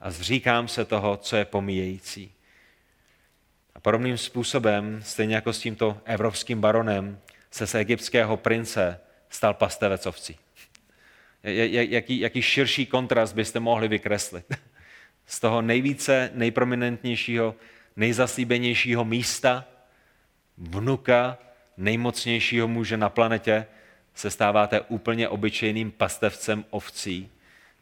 a zříkám se toho, co je pomíjející. A podobným způsobem, stejně jako s tímto evropským baronem, se z egyptského prince stal pastevec ovcí. Jaký, jaký širší kontrast byste mohli vykreslit? Z toho nejvíce, nejprominentnějšího, nejzaslíbenějšího místa, vnuka nejmocnějšího muže na planetě, se stáváte úplně obyčejným pastevcem ovcí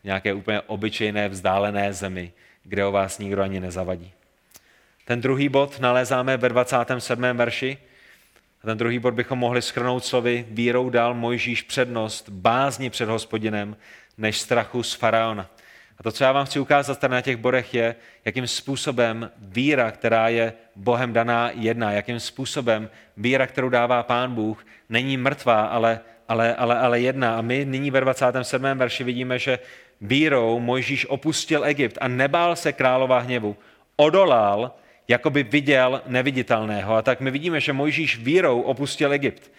v nějaké úplně obyčejné vzdálené zemi, kde o vás nikdo ani nezavadí. Ten druhý bod nalézáme ve 27. verši. A ten druhý bod bychom mohli schrnout slovy vírou dal Mojžíš přednost bázni před hospodinem než strachu z faraona. A to, co já vám chci ukázat tady na těch bodech, je, jakým způsobem víra, která je Bohem daná jedna, jakým způsobem víra, kterou dává Pán Bůh, není mrtvá, ale, ale, ale, ale jedna. A my nyní ve 27. verši vidíme, že vírou Mojžíš opustil Egypt a nebál se králova hněvu. Odolal, jako by viděl neviditelného. A tak my vidíme, že Mojžíš vírou opustil Egypt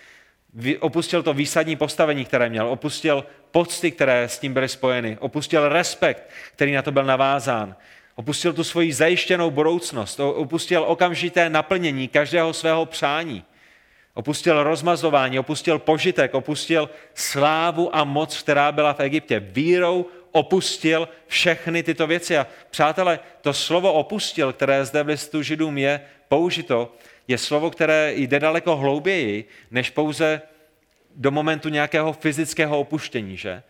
opustil to výsadní postavení, které měl, opustil pocty, které s tím byly spojeny, opustil respekt, který na to byl navázán, opustil tu svoji zajištěnou budoucnost, opustil okamžité naplnění každého svého přání, opustil rozmazování, opustil požitek, opustil slávu a moc, která byla v Egyptě. Vírou opustil všechny tyto věci. A přátelé, to slovo opustil, které zde v listu židům je použito, je slovo, které jde daleko hlouběji, než pouze do momentu nějakého fyzického opuštění, že?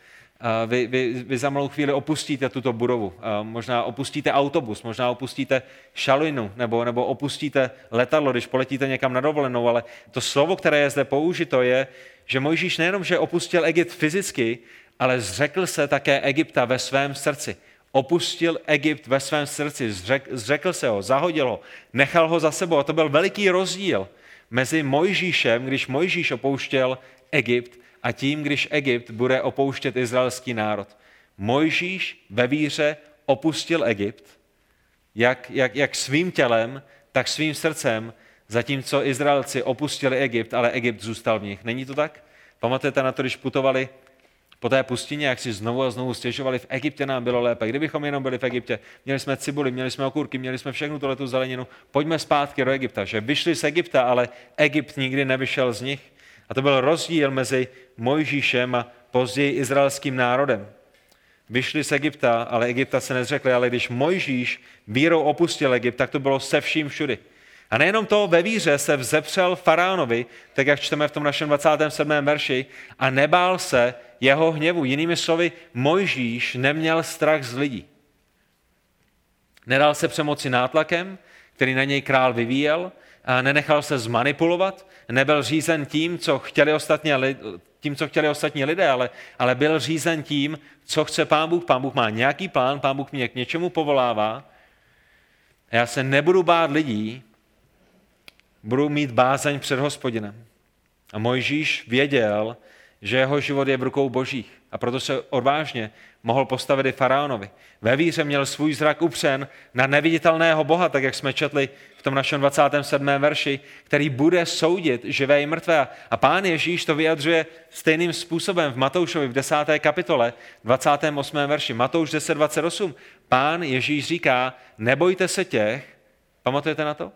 Vy, vy, vy za malou chvíli opustíte tuto budovu, možná opustíte autobus, možná opustíte šalinu, nebo, nebo opustíte letadlo, když poletíte někam na dovolenou, ale to slovo, které je zde použito, je, že Mojžíš nejenom, že opustil Egypt fyzicky, ale zřekl se také Egypta ve svém srdci opustil Egypt ve svém srdci, zřekl se ho, zahodil ho, nechal ho za sebou. A to byl veliký rozdíl mezi Mojžíšem, když Mojžíš opouštěl Egypt, a tím, když Egypt bude opouštět izraelský národ. Mojžíš ve víře opustil Egypt, jak, jak, jak svým tělem, tak svým srdcem, zatímco Izraelci opustili Egypt, ale Egypt zůstal v nich. Není to tak? Pamatujete na to, když putovali po té pustině, jak si znovu a znovu stěžovali, v Egyptě nám bylo lépe. Kdybychom jenom byli v Egyptě, měli jsme cibuli, měli jsme okurky, měli jsme všechnu tu zeleninu, pojďme zpátky do Egypta. Že vyšli z Egypta, ale Egypt nikdy nevyšel z nich. A to byl rozdíl mezi Mojžíšem a později izraelským národem. Vyšli z Egypta, ale Egypta se nezřekli, ale když Mojžíš vírou opustil Egypt, tak to bylo se vším všudy. A nejenom to, ve víře se vzepřel faraonovi, tak jak čteme v tom našem 27. verši, a nebál se jeho hněvu. Jinými slovy, Mojžíš neměl strach z lidí. Nedal se přemoci nátlakem, který na něj král vyvíjel, a nenechal se zmanipulovat, nebyl řízen tím, co chtěli ostatní, tím, co chtěli ostatní lidé, ale, ale byl řízen tím, co chce pán Bůh. Pán Bůh má nějaký plán, pán Bůh mě k něčemu povolává. Já se nebudu bát lidí, budu mít bázeň před hospodinem. A Mojžíš věděl, že jeho život je v rukou božích a proto se odvážně mohl postavit i faraonovi. Ve víře měl svůj zrak upřen na neviditelného Boha, tak jak jsme četli v tom našem 27. verši, který bude soudit živé i mrtvé. A pán Ježíš to vyjadřuje stejným způsobem v Matoušovi v 10. kapitole, 28. verši. Matouš 10, 28. Pán Ježíš říká, nebojte se těch, pamatujete na to?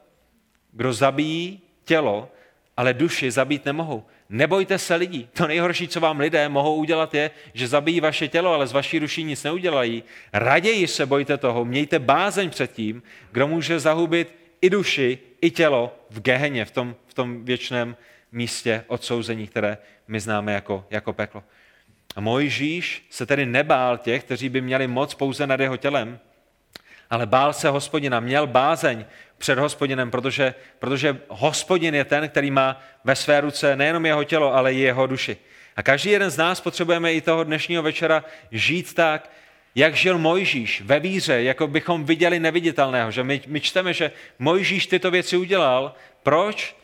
Kdo zabíjí tělo, ale duši zabít nemohou. Nebojte se lidí. To nejhorší, co vám lidé mohou udělat, je, že zabijí vaše tělo, ale z vaší duší nic neudělají. Raději se bojte toho, mějte bázeň před tím, kdo může zahubit i duši, i tělo v geheně, v tom, v tom věčném místě odsouzení, které my známe jako, jako peklo. A Mojžíš se tedy nebál těch, kteří by měli moc pouze nad jeho tělem, ale bál se hospodina, měl bázeň před hospodinem, protože, protože hospodin je ten, který má ve své ruce nejenom jeho tělo, ale i jeho duši. A každý jeden z nás potřebujeme i toho dnešního večera žít tak, jak žil Mojžíš ve víře, jako bychom viděli neviditelného. Že my, my čteme, že Mojžíš tyto věci udělal. Proč?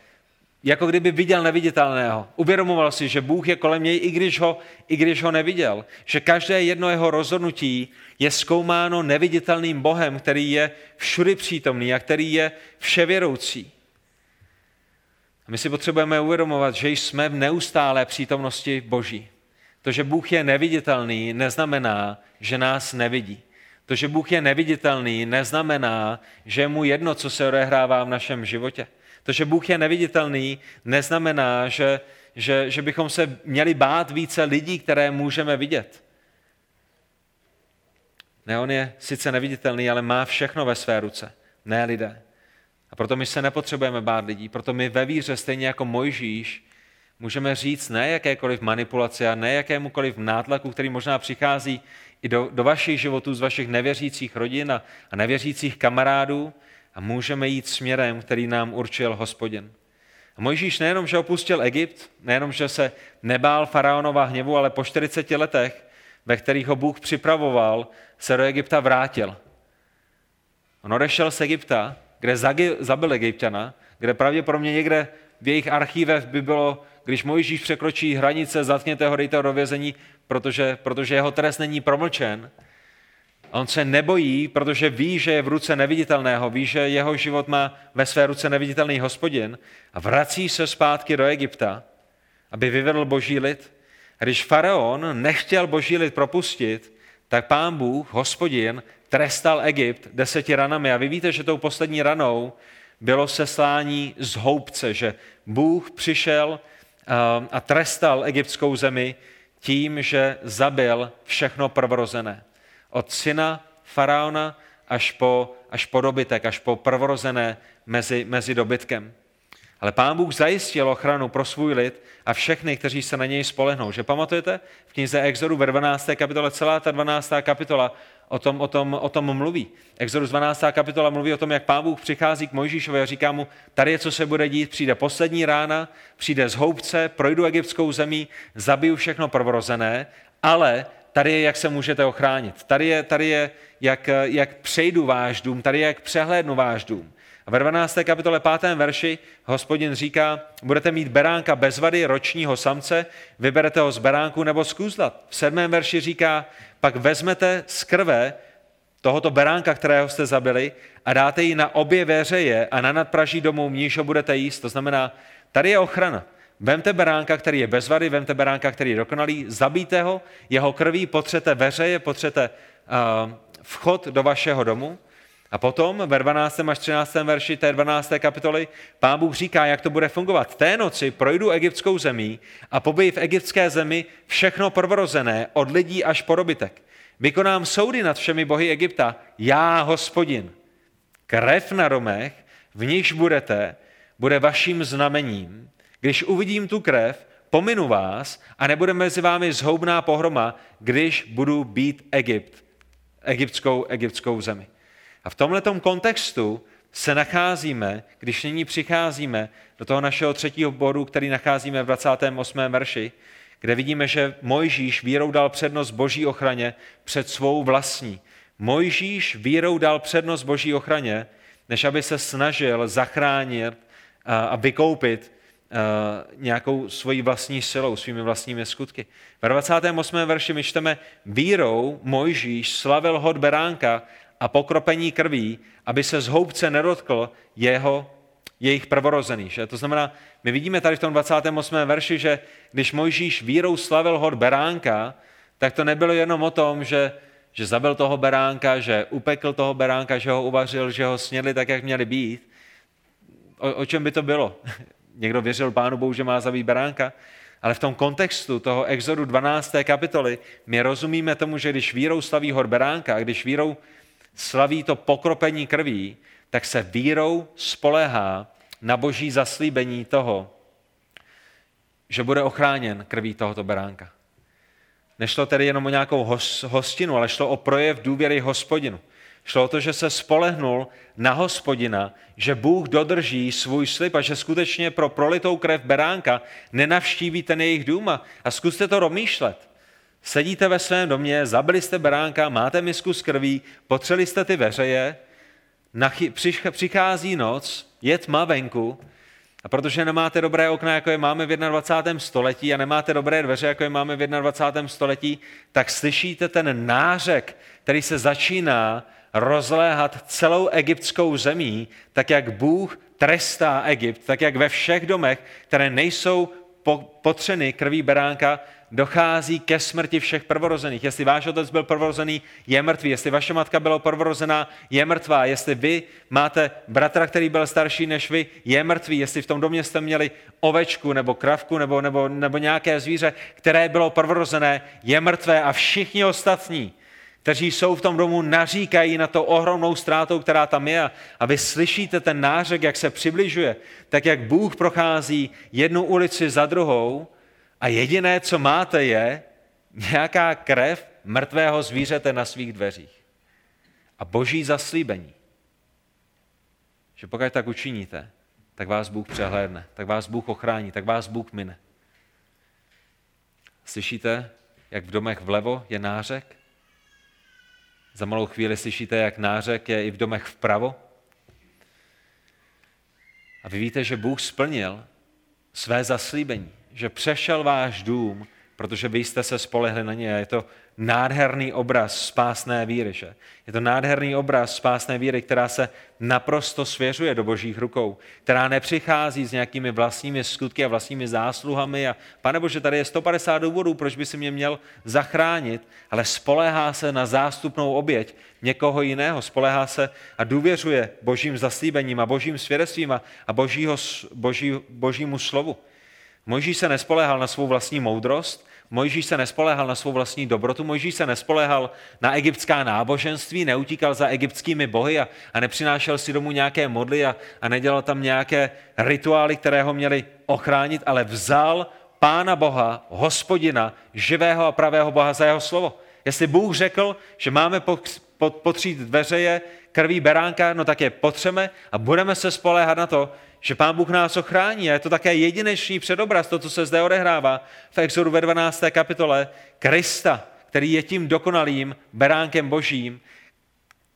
Jako kdyby viděl neviditelného. Uvědomoval si, že Bůh je kolem něj, i když ho, i když ho neviděl. Že každé jedno jeho rozhodnutí je zkoumáno neviditelným Bohem, který je všudy přítomný a který je vševěroucí. A my si potřebujeme uvědomovat, že jsme v neustálé přítomnosti Boží. To, že Bůh je neviditelný, neznamená, že nás nevidí. To, že Bůh je neviditelný, neznamená, že je mu jedno, co se odehrává v našem životě. To, že Bůh je neviditelný, neznamená, že, že, že bychom se měli bát více lidí, které můžeme vidět. Ne, on je sice neviditelný, ale má všechno ve své ruce, ne lidé. A proto my se nepotřebujeme bát lidí, proto my ve víře, stejně jako Mojžíš, můžeme říct ne jakékoliv manipulace a ne jakémukoliv nátlaku, který možná přichází i do, do vašich životů, z vašich nevěřících rodin a, a nevěřících kamarádů a můžeme jít směrem, který nám určil hospodin. A Mojžíš nejenom, že opustil Egypt, nejenom, že se nebál faraonova hněvu, ale po 40 letech, ve kterých ho Bůh připravoval, se do Egypta vrátil. On odešel z Egypta, kde zabil Egyptiana, kde pravděpodobně někde v jejich archívech by bylo, když Mojžíš překročí hranice, zatkněte ho, dejte ho do vězení, protože, protože jeho trest není promlčen. On se nebojí, protože ví, že je v ruce neviditelného, ví, že jeho život má ve své ruce neviditelný hospodin a vrací se zpátky do Egypta, aby vyvedl boží lid. A když faraon nechtěl boží lid propustit, tak pán Bůh, hospodin, trestal Egypt deseti ranami. A vy víte, že tou poslední ranou bylo seslání z houbce, že Bůh přišel a trestal egyptskou zemi tím, že zabil všechno prvorozené. Od syna faraona až po, až po dobytek, až po prvorozené mezi, mezi dobytkem. Ale pán Bůh zajistil ochranu pro svůj lid a všechny, kteří se na něj spolehnou. Že pamatujete? V knize Exodu ve 12. kapitole, celá ta 12. kapitola o tom, o tom, o tom mluví. Exodus 12. kapitola mluví o tom, jak pán Bůh přichází k Mojžíšovi a říká mu, tady je, co se bude dít, přijde poslední rána, přijde z houbce, projdu egyptskou zemí, zabiju všechno prvorozené, ale tady je, jak se můžete ochránit. Tady je, tady je jak, jak přejdu váš dům, tady je, jak přehlédnu váš dům. A ve 12. kapitole 5. verši hospodin říká, budete mít beránka bez vady ročního samce, vyberete ho z beránku nebo z kůzlat. V 7. verši říká, pak vezmete z krve tohoto beránka, kterého jste zabili, a dáte ji na obě věřeje a na nadpraží domů, níž ho budete jíst. To znamená, tady je ochrana. Vemte beránka, který je bez vady, vemte beránka, který je dokonalý, zabijte ho, jeho krví potřete veřeje, potřete uh, vchod do vašeho domu. A potom ve 12. až 13. verši té 12. kapitoly pán Bůh říká, jak to bude fungovat. Té noci projdu egyptskou zemí a pobij v egyptské zemi všechno prvorozené, od lidí až po dobytek. Vykonám soudy nad všemi bohy Egypta, já, hospodin. Krev na domech, v nichž budete, bude vaším znamením. Když uvidím tu krev, pominu vás a nebude mezi vámi zhoubná pohroma, když budu být Egypt, egyptskou, egyptskou zemi. A v tomto kontextu se nacházíme, když nyní přicházíme do toho našeho třetího bodu, který nacházíme v 28. verši, kde vidíme, že Mojžíš vírou dal přednost boží ochraně před svou vlastní. Mojžíš vírou dal přednost boží ochraně, než aby se snažil zachránit a vykoupit nějakou svojí vlastní silou, svými vlastními skutky. Ve 28. verši my čteme, vírou Mojžíš slavil hod beránka a pokropení krví, aby se z houbce nedotkl jeho, jejich prvorozený. Že? To znamená, my vidíme tady v tom 28. verši, že když Mojžíš vírou slavil hod beránka, tak to nebylo jenom o tom, že, že zabil toho beránka, že upekl toho beránka, že ho uvařil, že ho snědli tak, jak měli být. O, o čem by to bylo? Někdo věřil Pánu Bohu, že má zabít beránka? Ale v tom kontextu toho exodu 12. kapitoly my rozumíme tomu, že když vírou slaví hor beránka, a když vírou slaví to pokropení krví, tak se vírou spolehá na boží zaslíbení toho, že bude ochráněn krví tohoto beránka. Nešlo tedy jenom o nějakou hostinu, ale šlo o projev důvěry hospodinu. Šlo o to, že se spolehnul na hospodina, že Bůh dodrží svůj slib a že skutečně pro prolitou krev beránka nenavštíví ten jejich dům. A zkuste to rozmýšlet. Sedíte ve svém domě, zabili jste beránka, máte misku s krví, potřeli jste ty veřeje, přichází noc, je tma venku A protože nemáte dobré okna, jako je máme v 21. století a nemáte dobré dveře, jako je máme v 21. století, tak slyšíte ten nářek, který se začíná rozléhat celou egyptskou zemí, tak jak Bůh trestá Egypt, tak jak ve všech domech, které nejsou potřeny krví beránka, dochází ke smrti všech prvorozených. Jestli váš otec byl prvorozený, je mrtvý. Jestli vaše matka byla prvorozená, je mrtvá. Jestli vy máte bratra, který byl starší než vy, je mrtvý. Jestli v tom domě jste měli ovečku nebo kravku nebo, nebo, nebo nějaké zvíře, které bylo prvorozené, je mrtvé a všichni ostatní, kteří jsou v tom domu, naříkají na to ohromnou ztrátou, která tam je. A vy slyšíte ten nářek, jak se přibližuje, tak jak Bůh prochází jednu ulici za druhou a jediné, co máte, je nějaká krev mrtvého zvířete na svých dveřích. A boží zaslíbení, že pokud tak učiníte, tak vás Bůh přehlédne, tak vás Bůh ochrání, tak vás Bůh mine. Slyšíte, jak v domech vlevo je nářek? Za malou chvíli slyšíte, jak nářek je i v domech vpravo? A vy víte, že Bůh splnil své zaslíbení že přešel váš dům, protože vy jste se spolehli na ně. Je to nádherný obraz spásné víry. Že? Je to nádherný obraz spásné víry, která se naprosto svěřuje do božích rukou, která nepřichází s nějakými vlastními skutky a vlastními zásluhami a pane Bože, tady je 150 důvodů, proč by si mě měl zachránit, ale spolehá se na zástupnou oběť někoho jiného, spolehá se a důvěřuje božím zaslíbením a božím svědectvím a, a božího, boží, božímu slovu. Mojžíš se nespoléhal na svou vlastní moudrost, Mojžíš se nespoléhal na svou vlastní dobrotu, Mojžíš se nespoléhal na egyptská náboženství, neutíkal za egyptskými bohy a, a nepřinášel si domů nějaké modly a, a nedělal tam nějaké rituály, které ho měly ochránit, ale vzal Pána Boha, hospodina, živého a pravého Boha za jeho slovo. Jestli Bůh řekl, že máme potřít dveře krví beránka, no tak je potřeme a budeme se spoléhat na to, že Pán Bůh nás ochrání. A je to také jedinečný předobraz, to, co se zde odehrává v Exodu ve 12. kapitole, Krista, který je tím dokonalým beránkem božím,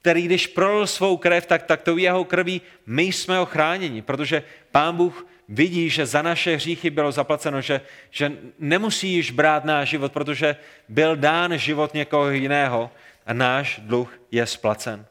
který když prolil svou krev, tak, tak to jeho krví my jsme ochráněni, protože Pán Bůh vidí, že za naše hříchy bylo zaplaceno, že, že nemusí již brát náš život, protože byl dán život někoho jiného a náš dluh je splacen.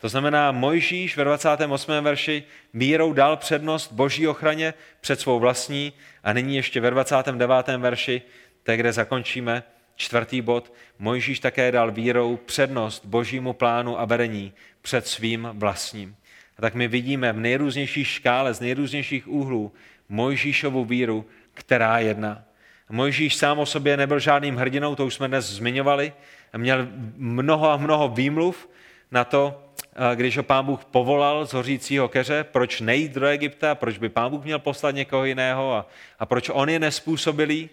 To znamená, Mojžíš ve 28. verši vírou dal přednost boží ochraně před svou vlastní a nyní ještě ve 29. verši, té, kde zakončíme, čtvrtý bod, Mojžíš také dal vírou přednost božímu plánu a vedení před svým vlastním. A tak my vidíme v nejrůznější škále, z nejrůznějších úhlů Mojžíšovu víru, která jedná. Mojžíš sám o sobě nebyl žádným hrdinou, to už jsme dnes zmiňovali, měl mnoho a mnoho výmluv na to, když ho pán Bůh povolal z hořícího keře, proč nejít do Egypta, proč by pán Bůh měl poslat někoho jiného a, a proč on je nespůsobilý.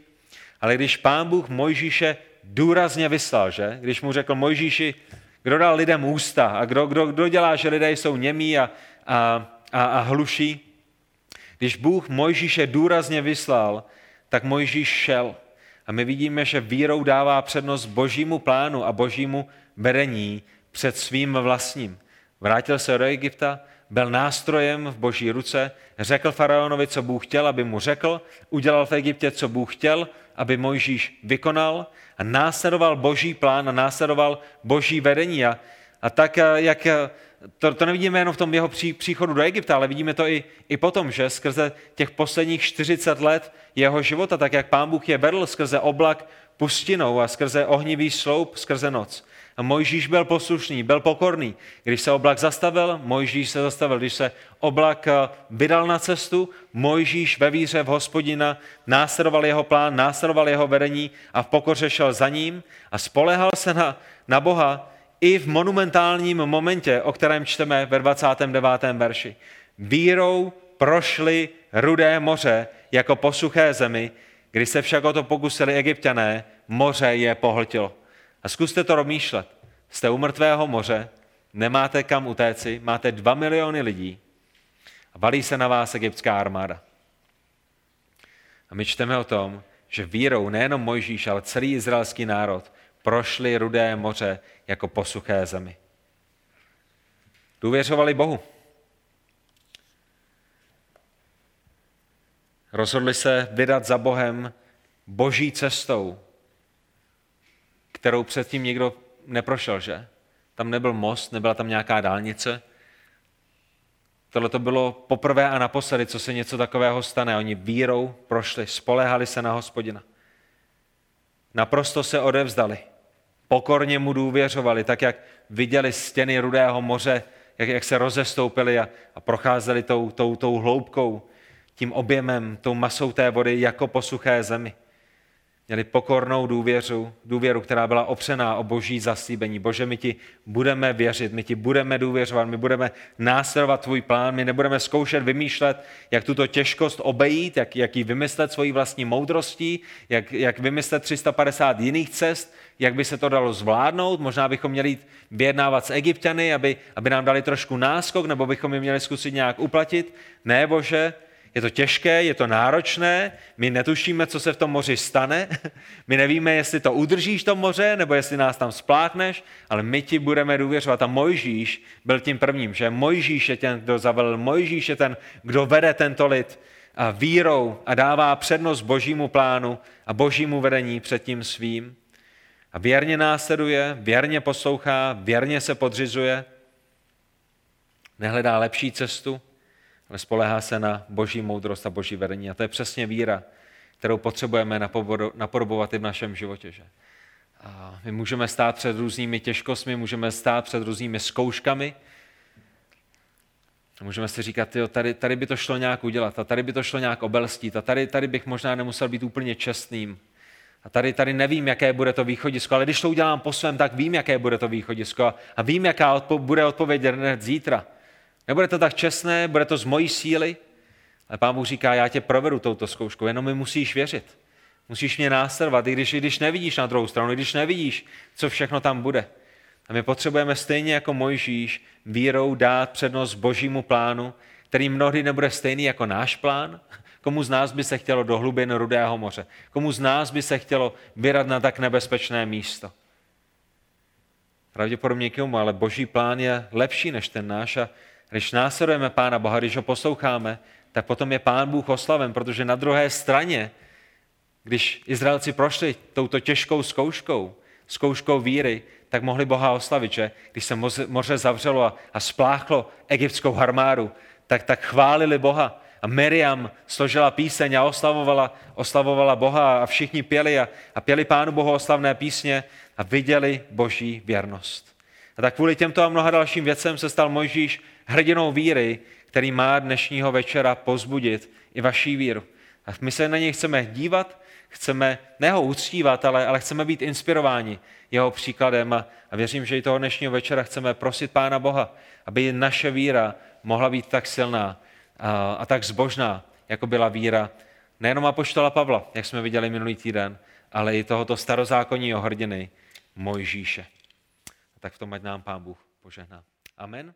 Ale když pán Bůh Mojžíše důrazně vyslal, že? když mu řekl Mojžíši, kdo dal lidem ústa a kdo, kdo, kdo dělá, že lidé jsou němí a, a, a, a hluší, když Bůh Mojžíše důrazně vyslal, tak Mojžíš šel. A my vidíme, že vírou dává přednost božímu plánu a božímu vedení před svým vlastním. Vrátil se do Egypta, byl nástrojem v boží ruce, řekl faraonovi, co Bůh chtěl, aby mu řekl, udělal v Egyptě, co Bůh chtěl, aby Mojžíš vykonal a následoval boží plán a následoval boží vedení. A, a tak, jak to, to nevidíme jenom v tom jeho pří, příchodu do Egypta, ale vidíme to i, i potom, že skrze těch posledních 40 let jeho života, tak jak pán Bůh je vedl skrze oblak pustinou a skrze ohnivý sloup, skrze noc. A Mojžíš byl poslušný, byl pokorný. Když se oblak zastavil, Mojžíš se zastavil. Když se oblak eh, vydal na cestu, Mojžíš ve víře v hospodina následoval jeho plán, následoval jeho vedení a v pokoře šel za ním a spolehal se na, na Boha i v monumentálním momentě, o kterém čteme ve 29. verši. Vírou prošli rudé moře jako po suché zemi, když se však o to pokusili egyptiané, moře je pohltilo. A zkuste to rozmýšlet. Jste u mrtvého moře, nemáte kam utéci, máte dva miliony lidí a balí se na vás egyptská armáda. A my čteme o tom, že vírou nejenom Mojžíš, ale celý izraelský národ prošli rudé moře jako po suché zemi. Důvěřovali Bohu. Rozhodli se vydat za Bohem boží cestou, kterou předtím nikdo neprošel, že? Tam nebyl most, nebyla tam nějaká dálnice. Tohle to bylo poprvé a naposledy, co se něco takového stane. Oni vírou prošli, spolehali se na hospodina. Naprosto se odevzdali. Pokorně mu důvěřovali, tak jak viděli stěny Rudého moře, jak, jak se rozestoupili a, a procházeli tou, tou, tou hloubkou, tím objemem, tou masou té vody jako po suché zemi. Měli pokornou důvěru, důvěru, která byla opřená o boží zaslíbení. Bože, my ti budeme věřit, my ti budeme důvěřovat, my budeme následovat tvůj plán, my nebudeme zkoušet vymýšlet, jak tuto těžkost obejít, jak, jak ji vymyslet svojí vlastní moudrostí, jak, jak vymyslet 350 jiných cest, jak by se to dalo zvládnout. Možná bychom měli jít vyjednávat s egyptiany, aby, aby nám dali trošku náskok, nebo bychom je měli zkusit nějak uplatit. Ne, Bože, je to těžké, je to náročné, my netušíme, co se v tom moři stane, my nevíme, jestli to udržíš to moře, nebo jestli nás tam spláchneš, ale my ti budeme důvěřovat. A Mojžíš byl tím prvním, že Mojžíš je ten, kdo zavelil, Mojžíš je ten, kdo vede tento lid a vírou a dává přednost božímu plánu a božímu vedení před tím svým. A věrně následuje, věrně poslouchá, věrně se podřizuje, nehledá lepší cestu, ale spolehá se na boží moudrost a boží vedení. A to je přesně víra, kterou potřebujeme napodobovat i v našem životě. Že? A my můžeme stát před různými těžkostmi, můžeme stát před různými zkouškami, můžeme si říkat, jo, tady, tady by to šlo nějak udělat, a tady by to šlo nějak obelstít, a tady, tady bych možná nemusel být úplně čestným. A tady, tady nevím, jaké bude to východisko, ale když to udělám po svém, tak vím, jaké bude to východisko a, a vím, jaká odpo- bude odpověď hned zítra. Nebude to tak čestné, bude to z mojí síly, ale pán Bůh říká, já tě provedu touto zkouškou, jenom mi musíš věřit. Musíš mě následovat, i když, i když nevidíš na druhou stranu, i když nevidíš, co všechno tam bude. A my potřebujeme stejně jako Mojžíš vírou dát přednost božímu plánu, který mnohdy nebude stejný jako náš plán. Komu z nás by se chtělo do hlubin Rudého moře? Komu z nás by se chtělo vyrat na tak nebezpečné místo? Pravděpodobně komu, ale boží plán je lepší než ten náš a když následujeme Pána Boha, když ho posloucháme, tak potom je Pán Bůh oslaven, protože na druhé straně, když Izraelci prošli touto těžkou zkouškou, zkouškou víry, tak mohli Boha oslavit, že? Když se moře zavřelo a, spláchlo egyptskou armádu, tak, tak chválili Boha. A Miriam složila píseň a oslavovala, oslavovala Boha a všichni pěli a, a pěli Pánu Bohu oslavné písně a viděli Boží věrnost. A tak kvůli těmto a mnoha dalším věcem se stal Mojžíš hrdinou víry, který má dnešního večera pozbudit i vaší víru. A my se na něj chceme dívat, chceme ne ho uctívat, ale, ale chceme být inspirováni jeho příkladem a, a věřím, že i toho dnešního večera chceme prosit Pána Boha, aby naše víra mohla být tak silná a, a tak zbožná, jako byla víra nejenom apoštola Pavla, jak jsme viděli minulý týden, ale i tohoto starozákonního hrdiny Mojžíše. A tak v tom ať nám Pán Bůh požehná. Amen.